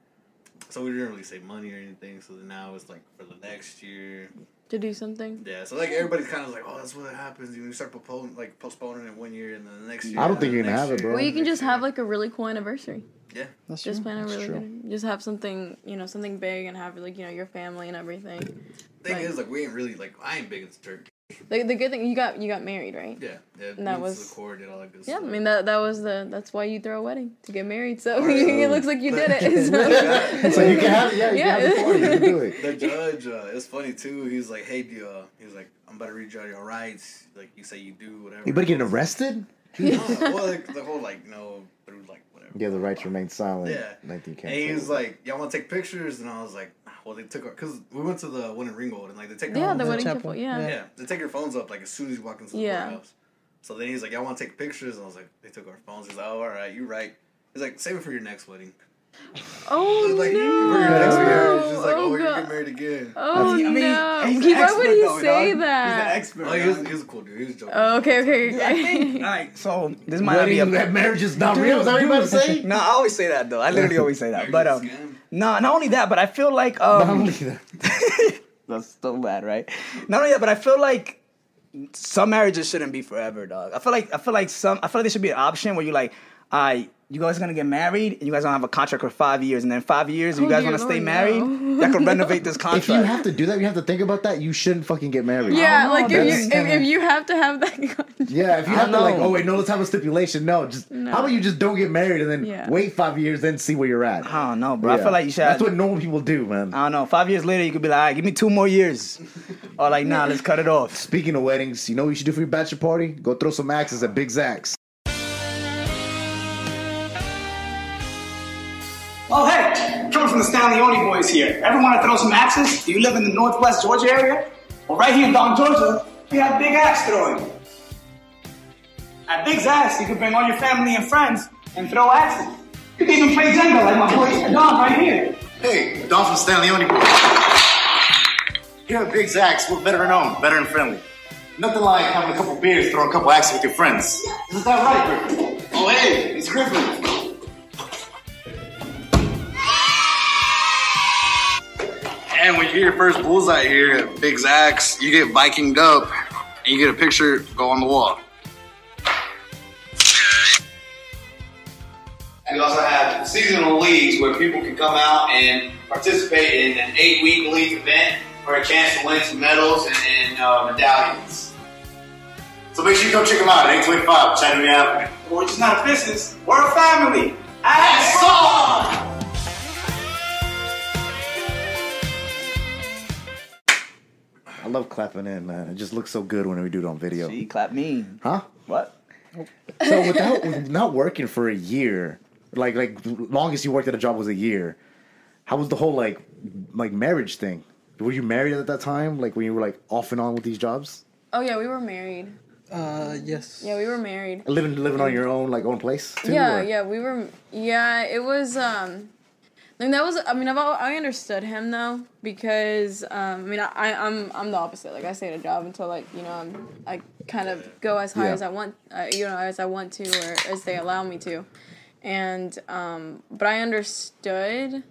So we didn't really save money or anything. So then now it's like for the next year. To do something. Yeah. So like everybody's kind of like, oh, that's what happens. You start postponing like postponing it one year and then the next year. I don't think you're gonna have it, year, bro. Well, you can next just year. have like a really cool anniversary. yeah. That's Just true. plan a That's really true. good. Just have something, you know, something big, and have like you know your family and everything. Thing Like- is, like we ain't really like I ain't big into turkey. The, the good thing you got you got married, right? Yeah, yeah. And that was- the cord, did all that good Yeah, I mean that that was the that's why you throw a wedding to get married. So [LAUGHS] Right. it looks like you did it. [LAUGHS] So you can have, yeah, you Yeah. can have the party. You can do it. the judge, uh, it's funny too. He's like, "Hey, do you, uh, he's like, I'm about to read you all your rights. Like you say you do whatever." You better get arrested. No, well, like, the whole like you know through like whatever. You have the right to remain silent. Yeah. Like you And can't. he say was like, "Y'all want to take pictures?" And I was like, "Well, they took our because we went to the one in Ringgold and like they take yeah, our the phones wedding up. chapel. chapel. Yeah. Yeah. Yeah, they take your phones up like as soon as you walk into the Yeah. courthouse. So then he's like, "Y'all want to take pictures?" And I was like, "They took our phones." He's like, "Oh, all right, you right." He's like, "Save it for your next wedding." [LAUGHS] Oh like, no! for your next marriage. He's like, oh, "Oh, you're God. getting married again." Oh I mean, no! he's He- an why would expert, he though, say dog. that? He's an expert. Oh, he was, he was a cool dude. He was joking. Oh, okay, okay, I think. okay. All right, so this might What be a. that marriage is not real. Is that what you about to say? No, I always say that though. I literally [LAUGHS] always say that. But um, Scam. No, not only that, but I feel like Not um, only that. [LAUGHS] that's so bad, right? Not only that, but I feel like some marriages shouldn't be forever, dog. I feel like I feel like some. I feel like there should be an option where you like, I. You guys are gonna get married, and you guys don't have a contract for five years, and then five years, if you Oh, guys want to stay Lord, married, no. that can renovate this contract. [LAUGHS] If you have to do that, you have to think about that. You shouldn't fucking get married. Yeah, like if you that's if, kinda- if you have to have that. [LAUGHS] contract- Yeah, if you have to like, oh wait, no, let's have a stipulation. No, just No. how about you just don't get married and then Yeah. wait five years, then see where you're at. I don't know, bro. I feel like you should. That's what normal people do, man. I don't know. Five years later, you could be like, all right, give me two more years, or like, nah, let's cut it off. Speaking of weddings, you know what you should do for your bachelor party? Go throw some axes at Big's Axe. Oh, hey, coming from the StanleyOni Boyz here. Ever want to throw some axes? Do you live in the Northwest Georgia area? Well, right here in Dalton, Georgia, we have Big Axe Throwing. At Big Axe, you can bring all your family and friends and throw axes. You can even play Jenga like my boy Don right here. Hey, Don from Stanley Oni Boy. Here at Big's Axe, we're veteran owned, veteran friendly. Nothing like having a couple beers, throwing a couple axes with your friends. Isn't that right, Griffin? Oh, hey, it's Griffin. And when you get your first bullseye here at Big's Axe, you get Vikinged up and you get a picture, go on the wall. We also have seasonal leagues where people can come out and participate in an eight-week league event for a chance to win some medals and, and uh, medallions. So make sure you come check them out at 825 Chattanooga Avenue. We're just not a business, we're a family. Axe on! I love clapping in, man. It just looks so good when we do it on video. She clap me. Huh? What? So without [LAUGHS] not working for a year, like like longest you worked at a job was a year. How was the whole like like marriage thing? Were you married at that time? Like when you were like off and on with these jobs, Oh yeah, we were married. Uh, yes. Yeah, we were married. living living on your own like own place too. yeah, or- yeah, we were. Yeah, it was. Um, like that was. I mean, I've I understood him though because um, I mean, I I'm I'm the opposite. Like I stay at a job until like you know I'm I kind of go as high Yeah. as I want. Uh, you know, as I want to or as they allow me to, and um, but I understood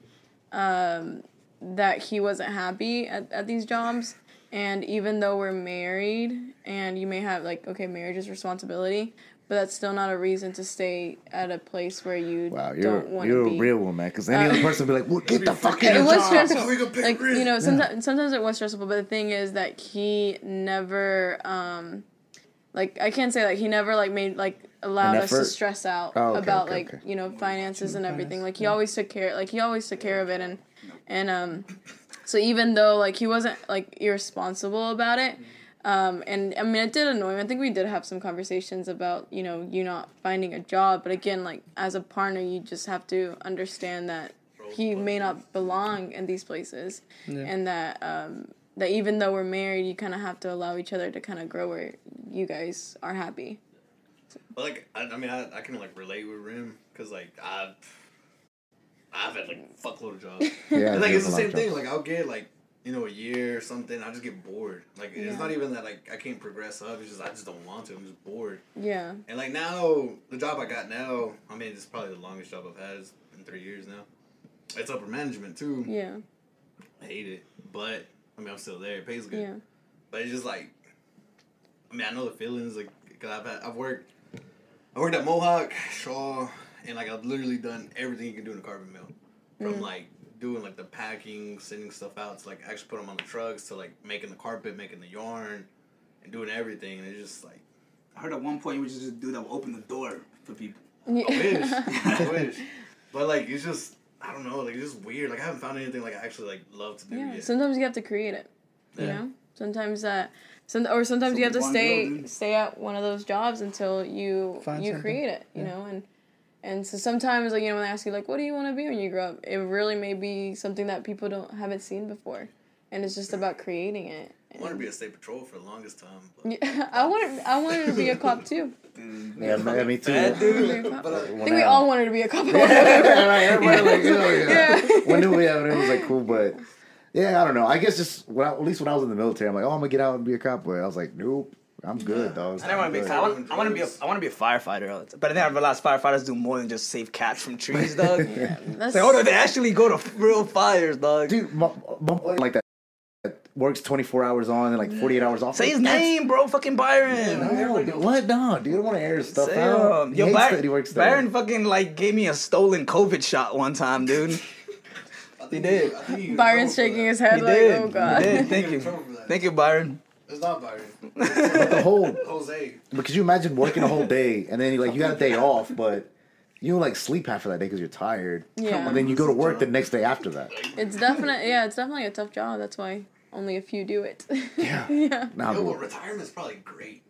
um, that he wasn't happy at, at these jobs. And even though we're married and you may have like okay, marriage is responsibility, but that's still not a reason to stay at a place where you Wow, you're don't want to be. you're to a be. real woman, because any other person would be like, "Well, get the fuck in it was job." stressful. We Like you know, sometimes sometimes it was stressful, but the thing is that he never, um, like I can't say like he never like made like allowed us to stress out Oh, okay, about okay, like okay. you know finances and everything. Like he always took care, like he always took care of it, and and um, so even though like he wasn't like irresponsible about it. Um, and I mean, it did annoy me. I think we did have some conversations about, you know, you not finding a job. But again, like, as a partner, you just have to understand that he may not belong in these places. And that, um, that even though we're married, you kind of have to allow each other to kind of grow where you guys are happy. But like, I, I mean, I, I can like relate with Rim because like I've I've had like a fuckload of jobs. [LAUGHS] Yeah, and like it's the same thing. Like I'll get like you know a year or something. I just get bored. Like Yeah. it's not even that like I can't progress up. It's just I just don't want to. I'm just bored. Yeah. And like now, the job I got now, I mean, it's probably the longest job I've had. It's been three years now. It's upper management too. Yeah. I hate it, but I mean, I'm still there. It pays good. Yeah. But it's just like, I mean, I know the feelings. Like, cause I've had, I've worked, I worked at Mohawk, Shaw, and like I've literally done everything you can do in a carpet mill, from mm. like doing like the packing, sending stuff out to like actually put them on the trucks to like making the carpet, making the yarn, and doing everything. And it's just like, I heard at one point you would just do that, would open the door for people. [LAUGHS] I wish, I [LAUGHS] wish, but like it's just. I don't know, like it's just weird. Like I haven't found anything like I actually like love to do Yeah. yet. Sometimes you have to create it. You Yeah. know? Sometimes that some or sometimes you have to stay wrong, dude. stay at one of those jobs until you Find you something. create it, you know, and and so sometimes like you know when they ask you like what do you want to be when you grow up, it really may be something that people don't haven't seen before. And it's just about creating it. I wanted to be a state patrol for the longest time. But Yeah, [LAUGHS] I wanted I wanted to be a cop too. [LAUGHS] Yeah, man, me too. Bad, dude. Be a cop. Uh, I think we all wanted to be a cop. [LAUGHS] Everybody like, oh, yeah. Yeah. When did we have it? It was like cool, but yeah, I don't know. I guess just when I, at least when I was in the military, I'm like, oh, I'm gonna get out and be a cop. But I was like, nope, I'm good, dog. I don't want to be. A, I want. I want to be. A, I want to be a firefighter. But then I realized firefighters do more than just save cats from trees, [LAUGHS] dog. That's, Like, hold on, they actually go to real fires, dog. dude, my, my boy like that that works 24 hours on and like 48 hours off. Say his That's- name, bro. Fucking Byron. No, dude, what? No, dude, I don't want to air his stuff Say, out. um, He yo, hates Byron, that he works there. Byron fucking like gave me a stolen COVID shot one time, dude. [LAUGHS] he did. I think he Byron's got in shaking his head He like, did. oh god. He did. Thank you. in trouble for that. Thank you, Byron. It's not Byron. [LAUGHS] But the whole, Jose. but could you imagine working a whole day and then you like you got a day [LAUGHS] off, but you don't like sleep half of that day because you're tired. Yeah. And then you go to work the next day after that. It's definitely yeah, it's definitely a tough job. That's why only a few do it. Yeah. [LAUGHS] yeah. Nah, Yo, but but retirement's probably great.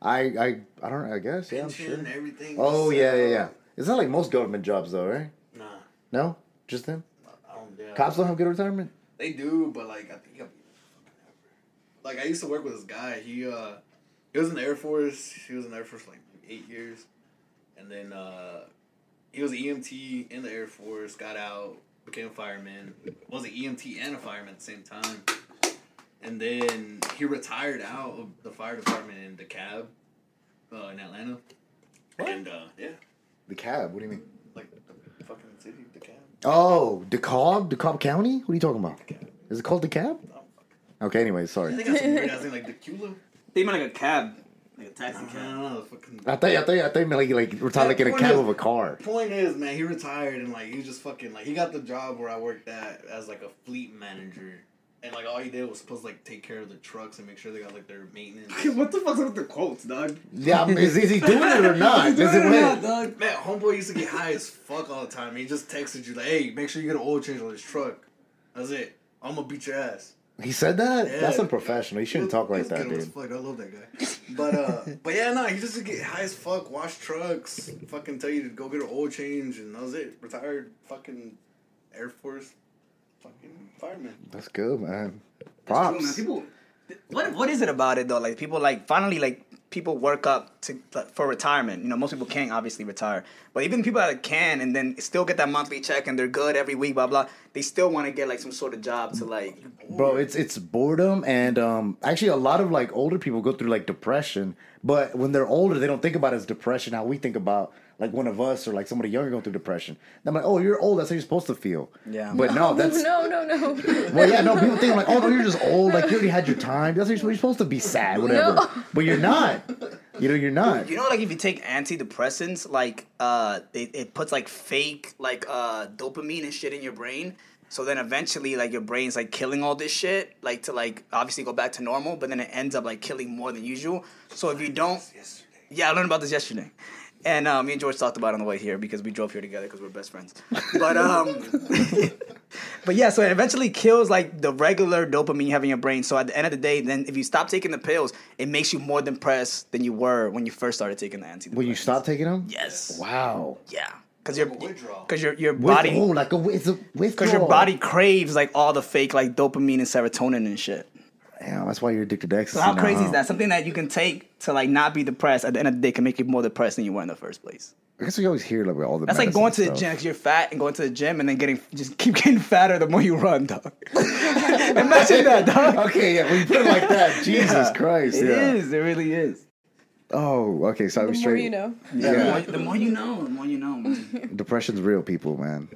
I, I, I don't know. I guess. Yeah, I'm sure. everything. Oh yeah, yeah, uh, yeah. It's not like most government jobs though, right? Nah, No, just them. I don't. Yeah. Cops don't have good retirement. They do, but like I think. Like I used to work with this guy. He uh, he was in the Air Force. He was in the Air Force for like eight years, and then uh, he was an EMT in the Air Force. Got out, became a fireman. Was an EMT and a fireman at the same time, and then he retired out of the fire department in DeKalb, uh, in Atlanta. And uh, yeah, The cab. What do you mean? like the fucking city, DeKalb. Oh, DeKalb, DeKalb County. What are you talking about? Is it called DeKalb? Okay. Anyway, sorry. They got some weird ass [LAUGHS] thing like Decula. They meant like a cab, like a taxi I cab. don't know. Fucking. I thought, I thought, I thought you meant like like retired like in a cab point of a car. Point is, man, he retired and like he just fucking like he got the job where I worked at as like a fleet manager, and like all he did was supposed to like take care of the trucks and make sure they got like their maintenance. [LAUGHS] what the fuck's up with the quotes, dog? Yeah, I mean, is, is he doing it or [LAUGHS] not? Is it not, dog? Man, homeboy used to get high as fuck all the time. He just texted you like, "Hey, make sure you get an oil change on this truck." That's it. I'm gonna beat your ass. He said that? Yeah. That's unprofessional. You shouldn't talk like that, dude. Fuck, I love that guy. But uh, [LAUGHS] but yeah, no, he just would get high as fuck, wash trucks, fucking tell you to go get an oil change, and that was it. Retired, fucking Air Force, fucking fireman. That's good, man. True, man. Props. People, what what is it about it though? Like people like finally like people work up to for retirement. You know, most people can't obviously retire, but even people that can and then still get that monthly check and they're good every week, blah blah. They still want to get like some sort of job to like. Bro, it's it's boredom and um actually a lot of like older people go through like depression, but when they're older they don't think about it as depression how we think about like one of us or like somebody younger going through depression. And I'm like, oh, you're old. That's how you're supposed to feel. Yeah. But no, [LAUGHS] that's no, no, no. well, yeah, no. People think I'm like, oh no, you're just old. Like you already had your time. That's what you're, you're supposed to be sad, whatever. No. But you're not. You know, you're not. You know, like if you take antidepressants, like uh, it, it puts like fake like uh dopamine and shit in your brain. So then eventually, like your brain's like killing all this shit, like to like obviously go back to normal. But then it ends up like killing more than usual. So if you don't, yeah, I learned about this yesterday. And uh, me and George talked about it on the way here because we drove here together because we're best friends. But um, [LAUGHS] but yeah, so it eventually kills like the regular dopamine you have in your brain. So at the end of the day, then if you stop taking the pills, it makes you more depressed than you were when you first started taking the antidepressants. When you stop taking them? Yes. Wow. Yeah. Because your withdrawal. because your your With, body oh, like a it's a because your body craves like all the fake like dopamine and serotonin and shit. Damn, that's why you're addicted to ecstasy. So how now, crazy huh? is that? Something that you can take to like not be depressed at the end of the day can make you more depressed than you were in the first place. I guess we always hear like all the. That's like going to the gym. gym. 'cause you're fat and going to the gym and then getting just keep [LAUGHS] getting fatter the more you run, dog. [LAUGHS] Imagine that, dog. Okay, yeah, when you put it like that, [LAUGHS] Jesus Yeah. Christ, It yeah. is. It really is. Oh, okay, so The we more straight. you know. Yeah. The, more, the more you know, the more you know. Man. Depression's real, people, man.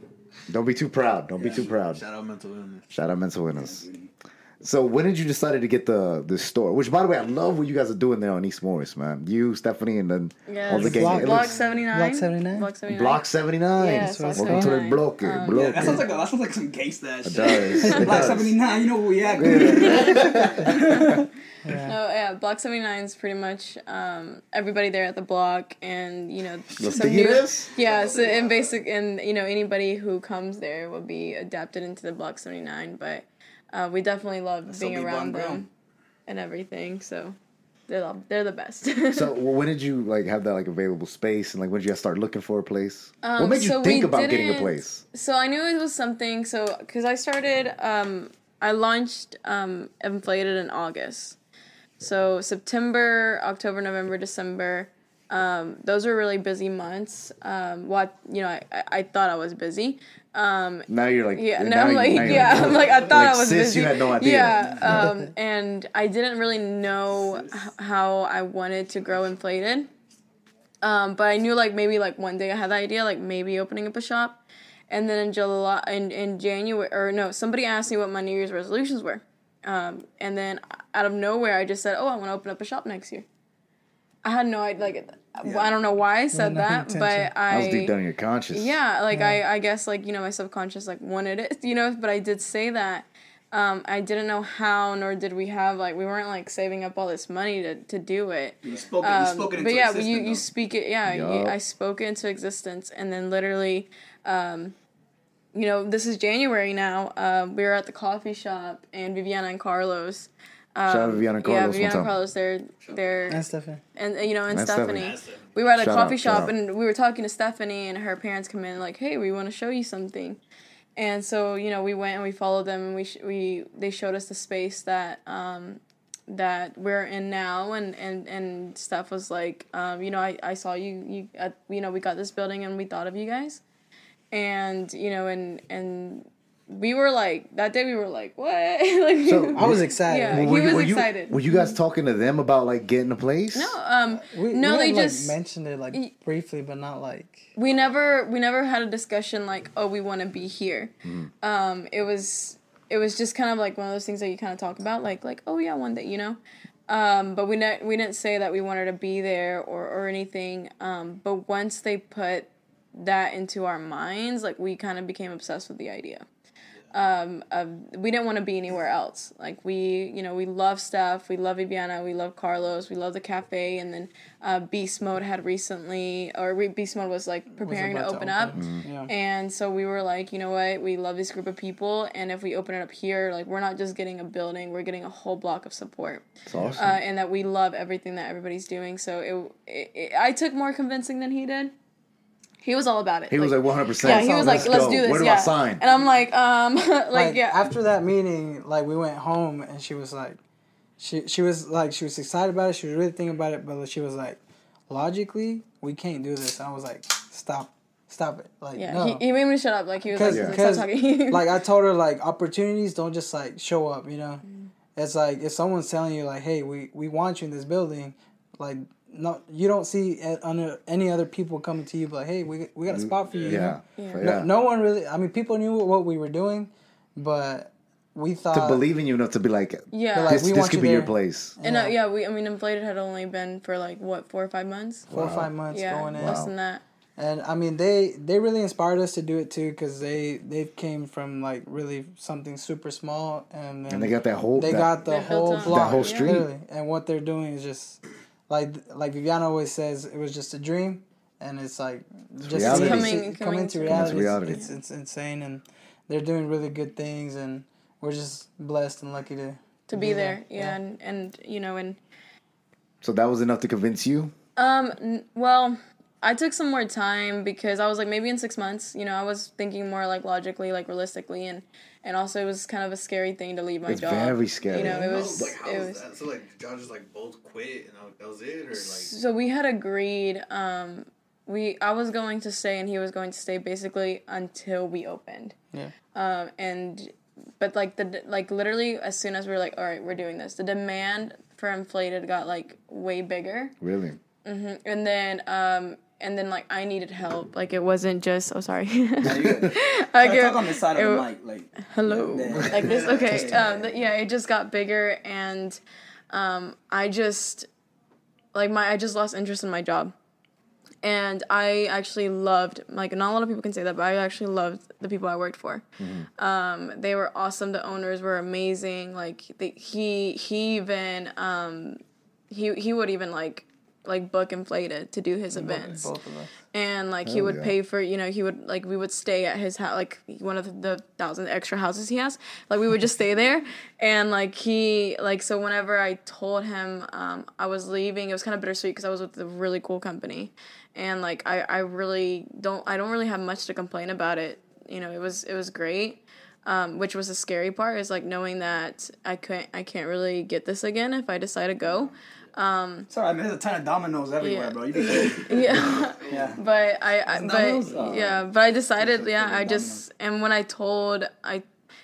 Don't be too proud. Don't be too proud. Shout out mental illness. Shout out mental illness. So when did you decide to get the the store? Which, by the way, I love what you guys are doing there on East Morris, man. You, Stephanie, and then Yeah, all the gang. Block- it Block 79. Block 79? Block 79. Block seventy nine. Yeah, it's Block Welcome to the block. Um, block. That sounds like a, that sounds like some gangsta shit. It does. It [LAUGHS] [LAUGHS] Block seventy nine. You know where we at? No, yeah, Block 79 is pretty much um, everybody there at the block, and you know, Los some new- yeah. So in basic, and you know, anybody who comes there will be adapted into the Block 79. But uh, we definitely love still being be around Bun Grill. them and everything. So they're the, they're the best. So [LAUGHS] well, when did you like have that like available space, and like when did you guys start looking for a place? what Um, made you think about getting a place? So I knew it was something. So because I started, um, I launched um, Inflated in August. So September, October, November, December. Um, those were really busy months. Um, what you know, I, I, I thought I was busy. Um, Now you're like, yeah, now now I'm like, now yeah, I'm like, I thought Like, I was sis, busy. you had no idea. Yeah, [LAUGHS] um, and I didn't really know h- how I wanted to grow inflated. Um, but I knew like maybe like one day I had the idea like maybe opening up a shop, and then in July in in January or no somebody asked me what my New Year's resolutions were, um, and then out of nowhere I just said oh I want to open up a shop next year. I had no idea like I don't know why I said No that, intention. but I That was deep down in your conscious. yeah, like I, I guess like you know my subconscious like wanted it, [LAUGHS] you know. But I did say that. Um, I didn't know how, nor did we have like we weren't like saving up all this money to, to do it. You spoke it. you Um, spoke it into but yeah, existence, you you speak it. Yeah, you, I spoke it into existence, and then literally, um, you know, this is January now. Um, we were at the coffee shop, and Viviana and Carlos. Um, Shout out Viviana and Yeah, Carlos one Viviana. Carlos. They're they're And Stephanie. and you know, and And Stephanie. Stephanie. We were at a Shout coffee out, shop and we were talking to Stephanie, and her parents come in like, "Hey, we want to show you something." And so you know, we went and we followed them, and we sh- we they showed us the space that um, that we're in now, and and and Steph was like, um, you know, I, I saw you you at, you know we got this building and we thought of you guys, and you know, and and we were like that day we were like what [LAUGHS] like So- I was excited. Yeah. Well, he were you- was were you- excited. were you guys talking to them about like getting a place? no um We, no we they had, like, just mentioned it Y- like briefly, but not like. we never we never had a discussion like oh we want to be here um it was it was just kind of like one of those things that you kind of talk about like like oh yeah one day you know um but we ne- we didn't say that we wanted to be there or or anything um but once they put that into our minds like we kind of became obsessed with the idea um, of we didn't want to be anywhere else. Like we, you know, we love stuff. we love Viviana, we love Carlos, we love the cafe, and then uh, Beast Mode had recently, or re- Beast Mode was like preparing to about to open, open. up, Yeah. and so we were like, you know what, we love this group of people, and if we open it up here, like we're not just getting a building, we're getting a whole block of support, It's awesome. uh, and that we love everything that everybody's doing. So it, it, it I took more convincing than he did. He was all about it. he was like 100. percent yeah, he was like, let's do this. Where do yeah. I sign? And I'm like, um, [LAUGHS] like, like yeah. after that meeting, like we went home and she was like, she she was like she was excited about it. She was really thinking about it, but she was like, logically, we can't do this. And I was like, stop, stop it. Like Yeah, no. he, he made me shut up. Like he was like, because stop talking. [LAUGHS] like I told her like opportunities don't just like show up. You know, Mm. it's like if someone's telling you like, hey, we we want you in this building, like no, you don't see under any other people coming to you but hey, we we got a spot for you. you? Yeah. Yeah. Yeah. No, no one really. I mean, people knew what we were doing, but we thought to believe in you enough to be like, Yeah. Like, this, this could you be your place. and uh, yeah, we I mean inflated had only been for like what four or five months. four or five months Yeah, going in. less than that. And I mean, they they really inspired us to do it too, because they they came from like really something super small, and then And they got that whole they that, got the whole block, That whole street. literally. And what they're doing is just like like Viviana always says, it was just a dream, and it's like just reality. see- Coming- see- coming coming to to reality. reality. reality. It's, it's insane, and they're doing really good things, and we're just blessed and lucky to To be there, yeah, and and you know, and So that was enough to convince you. Um, n- well, I took some more time because I was like maybe in six months. You know, I was thinking more like logically, like realistically, and and also it was kind of a scary thing to leave my It's job. very scary. You know, it Oh, was like how it was, was. that? So like, did y'all just like both quit and that was it, or like? So we had agreed. Um, we I was going to stay and he was going to stay basically until we opened. Yeah. Um, and but like the like literally as soon as we were like, all right, we're doing this, the demand for inflated got like way bigger. Really? Mm-hmm. And then um and then like I needed help. Like it wasn't just oh sorry. Good. like, it- talk on the side of it- the mic, like hello Yeah. like this [LAUGHS] okay um th- yeah it just got bigger and um i just like my i just lost interest in my job and i actually loved like not a lot of people can say that but i actually loved the people i worked for um they were awesome the owners were amazing like they, he he even um he he would even like like book inflated to do his events. both of us. and like he Hell would yeah. pay for you know he would like we would stay at his house like one of the, the thousand extra houses he has. Like we would just stay there. And like he like so whenever i told him um, i was leaving it was kind of bittersweet because i was with a really cool company. And like I, I really don't i don't really have much to complain about it. You know it was it was great. Um, which was the scary part is like knowing that i can't i can't really get this again if i decide to go sorry, I mean, there's a ton of dominoes everywhere, Yeah. bro. You can [LAUGHS] yeah yeah. but I, I but yeah, but I decided, yeah, I just and when I told I,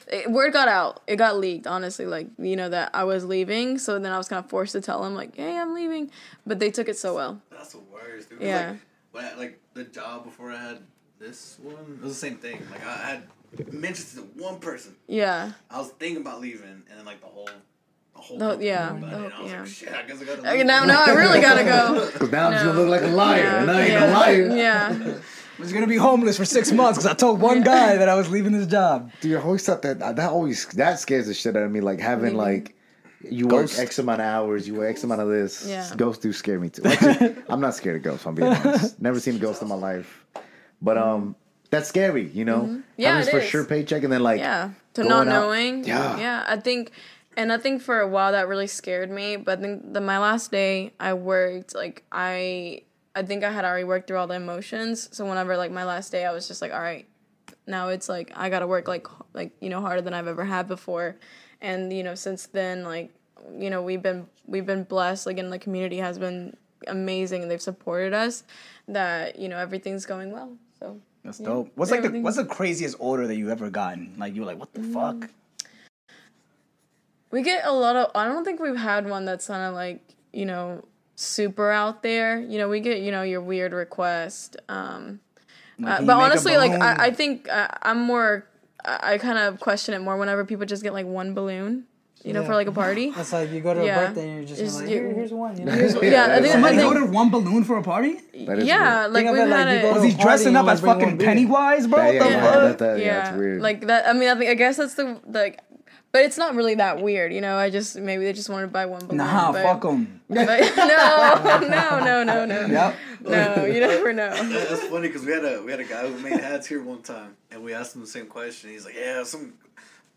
it, word got out, it got leaked. Honestly, like you know that I was leaving, so then I was kind of forced to tell them like, hey, I'm leaving, but they took it so well. That's the worst, dude. 'Cause, Yeah. Like, when I, like the job before I had this one, it was the same thing. Like I had mentioned to one person. Yeah, I was thinking about leaving, and then like the whole, the whole. The- yeah, the whole- and I was yeah. like, shit. I guess I gotta. Okay, leave. now now I really gotta go. [LAUGHS] Because now I'm just gonna look like a liar, Yeah, and I ain't yeah, a liar. [LAUGHS] Yeah, I was gonna be homeless for six months because I told one guy that I was leaving this job. Dude, I always thought that that always that scares the shit out of me. Like having like you work X amount of hours, you work X amount of this. Yeah. Ghosts do scare me too. Actually, [LAUGHS] I'm not scared of ghosts. I'm being honest. Never seen a ghost in my life, but um, that's scary. You know, Mm-hmm. Yeah, having it for is. sure paycheck and then like yeah. To Going not out- knowing, Yeah. yeah. I think, and I think for a while that really scared me. But I think the my last day I worked, like I, I think I had already worked through all the emotions. So whenever like my last day, I was just like, all right, now it's like I gotta work like like you know harder than I've ever had before, and you know since then like you know we've been we've been blessed like and the community has been amazing and they've supported us that you know everything's going well. So That's Yeah. dope. What's like the what's the craziest order that you've ever gotten? Like you were like, what the Mm. fuck? We get a lot of. I don't think we've had one that's kind of like you know super out there. You know, we get you know your weird request. Um, uh, but you make a honestly, like? I, I think uh, I'm more. I, I kind of question it more whenever people just get like one balloon. You know, Yeah. for like a party. That's like you go to Yeah. a birthday and you're just It's- like, Here, here's one. You know? [LAUGHS] yeah, I think, Somebody think ordered one balloon for a party? That is yeah, like Think we've it like had it. Was he dressing up as fucking. Pennywise, bro? Yeah, What the yeah, fuck? that- that- yeah, it's weird. Like that. I mean, I think I guess that's the like, but it's not really that weird. You know, I just maybe they just wanted to buy one balloon. Nah, but, fuck him. But, [LAUGHS] [LAUGHS] no, no, no, no, no. Yep. No, you never know. [LAUGHS] That's funny because we had a we had a guy who made hats here one time, and we asked him the same question. He's like, "Yeah, some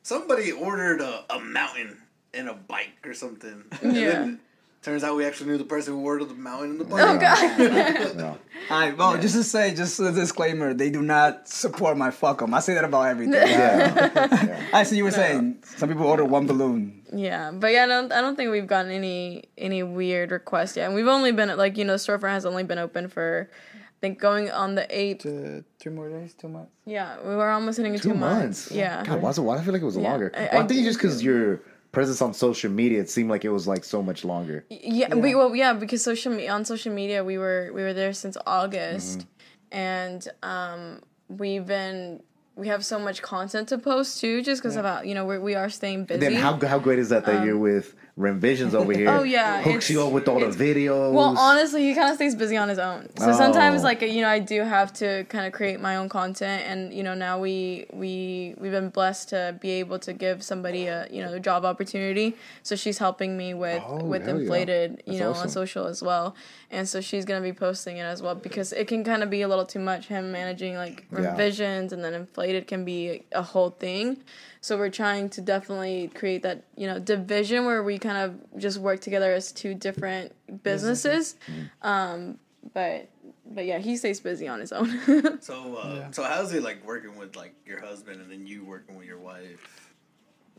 somebody ordered a, a mountain and a bike or something." And Yeah. then turns out we actually knew the person who ordered the mountain in the bike. Oh god. [LAUGHS] No. All right, well, just to say, just a disclaimer, they do not support my fuck 'em. I say that about everything. Yeah. [LAUGHS] I see you were saying some people order one balloon. Yeah, but yeah, I don't, I don't think we've gotten any any weird requests yet. And we've only been like you know, the storefront has only been open for, I think going on the eighth. To three more days, two months. Yeah, we were almost hitting Two two months. Yeah. God, why, is it, why do I feel like it was Yeah. longer? I- Well, I I- think it's just because your presence on social media, it seemed like it was like so much longer. Yeah, we well yeah because social me- on social media we were we were there since August, Mm-hmm. and um, we've been we have so much content to post too, just because of how you know we're, we are staying busy. Then how how great is that that you're with Remmvisions over [LAUGHS] here? Um, Oh, yeah, hooks you up with all the videos. Well, honestly, he kind of stays busy on his own. So Oh. sometimes, like you know, I do have to kind of create my own content, and you know, now we we we've been blessed to be able to give somebody a you know a job opportunity. So she's helping me with Oh, with inflated, you know, awesome. on social as well, and so she's gonna be posting it as well because it can kind of be a little too much. Him managing like Yeah. Remmvisions and then inflated can be a whole thing. So we're trying to definitely create that, you know, division where we kind of just work together as two different businesses. Mm-hmm. Um, but but yeah, he stays busy on his own. [LAUGHS] So, uh, so how's it like working with like your husband and then you working with your wife?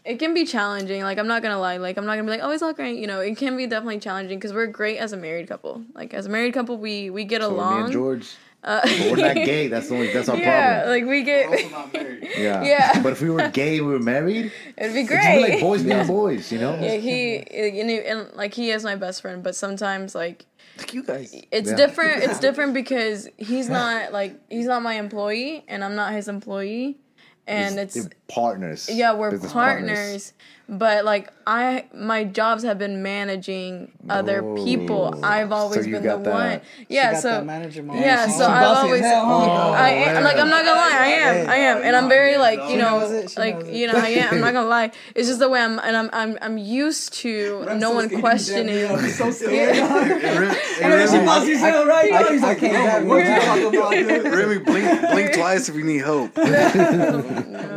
It can be challenging. Like I'm not gonna lie. Like I'm not gonna be like, oh, it's all great. You know, it can be definitely challenging because we're great as a married couple. Like as a married couple, we we get So me along. and George, Uh, but we're not [LAUGHS] gay. That's the only that's our yeah, problem. like we We're also not married. [LAUGHS] Yeah. Yeah. But if we were gay, and we were married. [LAUGHS] It'd be It'd great. be like boys being boys, you know. Yeah, he and, he- and like he is my best friend, but sometimes like Like you guys. it's Yeah. different. It's different because he's not like he's not my employee and I'm not his employee, and it's You're partners. yeah we're Business partners, but like I my jobs have been managing other people. Oh. I've always So you been got the that- one. She Yeah, got so that manager mode. yeah, so she I've bossy as always hell, huh? I oh, am like I'm not gonna lie, I am, I am, and I'm very like you know, knows it, she like you know, I am. I'm not gonna lie. [LAUGHS] It's just the way I'm, and I'm I'm I'm used to no one questioning. so scared. [LAUGHS] [LAUGHS] And Rem- and And then she Remy, busts his head right now. He's I like, can't "Oh, have what you you talking about, dude?" Remy, blink, blink twice if you need help.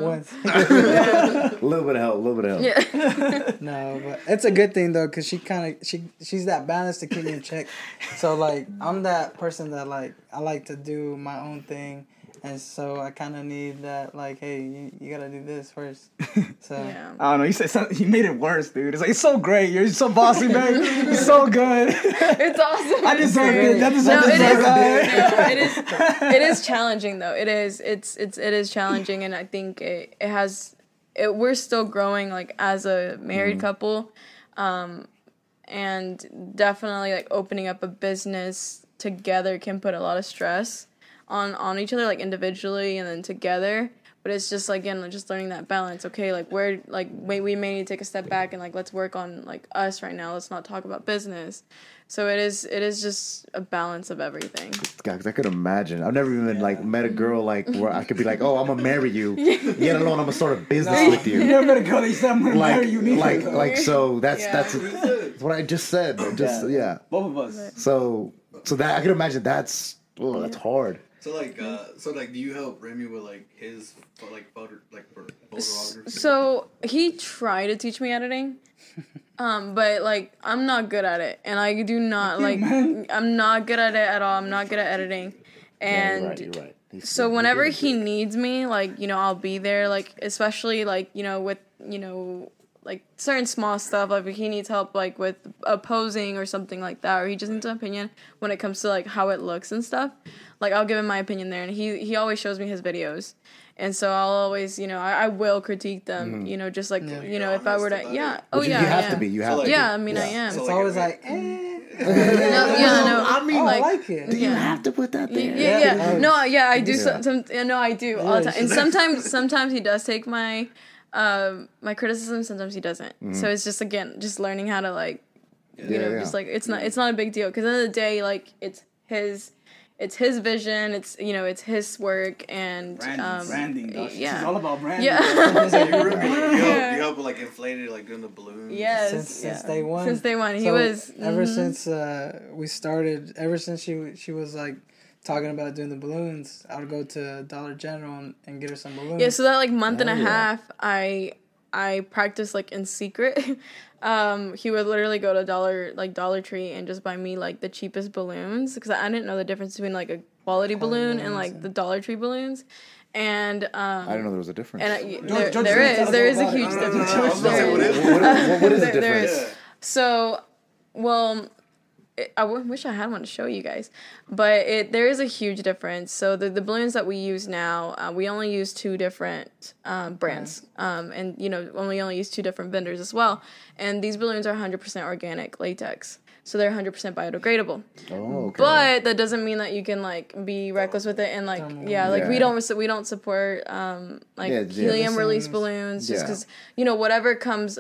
Once. A little bit of help. A little bit of help. Yeah. [LAUGHS] No, but it's a good thing though, cause she kind of she she's that balance to keep me in check. So like I'm that person that like I like to do my own thing, and so I kind of need that like, hey, you, you gotta do this first. [LAUGHS] So yeah. I don't know. You said something, you made it worse, dude. It's like it's so great. You're so bossy, man. [LAUGHS] You're so good. It's awesome. I deserve it. I No, deserve it this. is. right? no, it is. It is challenging though. It is. It's. It's. It is challenging, and I think it. It has. It, we're still growing like as a married couple, um, and definitely like opening up a business together can put a lot of stress on on each other, like individually and then together. But it's just like again, like, just learning that balance. Okay, like where like wait, we may need to take a step back and like let's work on like us right now. Let's not talk about business. So it is. It is just a balance of everything. God, 'cause I could imagine. I've never even like met a girl like where I could be like, oh, I'm gonna marry you. [LAUGHS] Yet alone, I'm gonna start a business with You you. never met a girl that you said I'm gonna Like, marry you. neither. like, like. So that's Yeah. that's, that's what I just said. Just yeah. both of us. So so that I can imagine that's oh, that's hard. So like, uh, so like, do you help Remy with like his like photo like for photography? So he tried to teach me editing, [LAUGHS] um, but like I'm not good at it, and I do not like. I'm not good at it at all. I'm not good at editing, and you're right. He's- so you're whenever he needs me, like you know, I'll be there. Like especially like you know with you know like certain small stuff. Like he needs help like with a posing or something like that, or he just needs an opinion when it comes to like how it looks and stuff. Like I'll give him my opinion there, and he he always shows me his videos. And so I'll always, you know, I, I will critique them, you know, just like, you know, if I were to, yeah, it. oh But you, yeah, you have yeah. to be. You So, have like, to. Yeah, I mean, I am. So, it's like, always if- like, eh. [LAUGHS] no, yeah, no. I mean, oh, like- I like it. you have to put that there. Yeah, yeah, Yeah. No, yeah, I do. Yeah. Some, some, yeah, no, I do all the time. And sometimes, sometimes he does take my, um, my criticism. Sometimes he doesn't. So it's just again, just learning how to like, you Yeah, know, yeah. just like it's not, it's not a big deal. Because at the end of the day, like it's his, it's his vision. It's you know, it's his work, and Branding, um, branding, dog. yeah. She's all about branding. Yeah. [LAUGHS] dog. [LAUGHS] You, Remy, you help, you help with like inflated like doing the balloons. Yes, since, yeah. since day one. Since day one, he So, was ever mhm. since uh, we started. Ever since she she was like talking about doing the balloons, I would go to Dollar General and, and get her some balloons. Yeah, so that like month and a yeah. half, I I practiced like in secret. [LAUGHS] um, he would literally go to Dollar like Dollar Tree and just buy me like the cheapest balloons because I didn't know the difference between like a quality balloon and like and- the Dollar Tree balloons, and um, I didn't know there was a difference. and I, there, George there Strait is there is a huge difference. I was gonna say, what is There is. So, well, it, I wish I had one to show you guys, but it there is a huge difference. So the the balloons that we use now, uh, we only use two different um, brands, um, and you know, only only use two different vendors as well. And these balloons are 100% organic latex, so they're 100% biodegradable. Oh, okay. But that doesn't mean that you can like be reckless with it and like yeah, like we don't we don't support um like Yeah, yeah. helium release balloons just Yeah. because you know whatever comes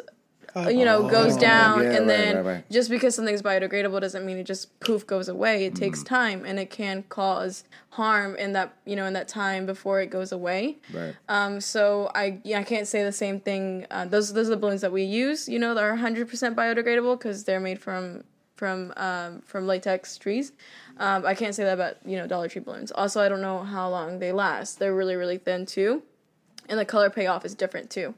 uh, you know goes down yeah, and right, then right, right. just because something's biodegradable doesn't mean it just poof goes away. It Mm. takes time and it can cause harm in that you know in that time before it goes away. right. Um, so I yeah I can't say the same thing. Uh, those those are the balloons that we use. You know, that are 100% biodegradable because they're made from from um, from latex trees. Um, I can't say that about you know Dollar Tree balloons. Also, I don't know how long they last. They're really really thin too, and the color payoff is different too.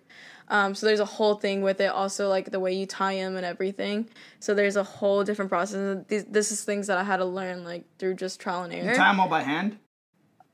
Um, so there's a whole thing with it. Also, like the way you tie them and everything. So there's a whole different process. And These, this is things that I had to learn like through just trial and error. You tie them all by hand.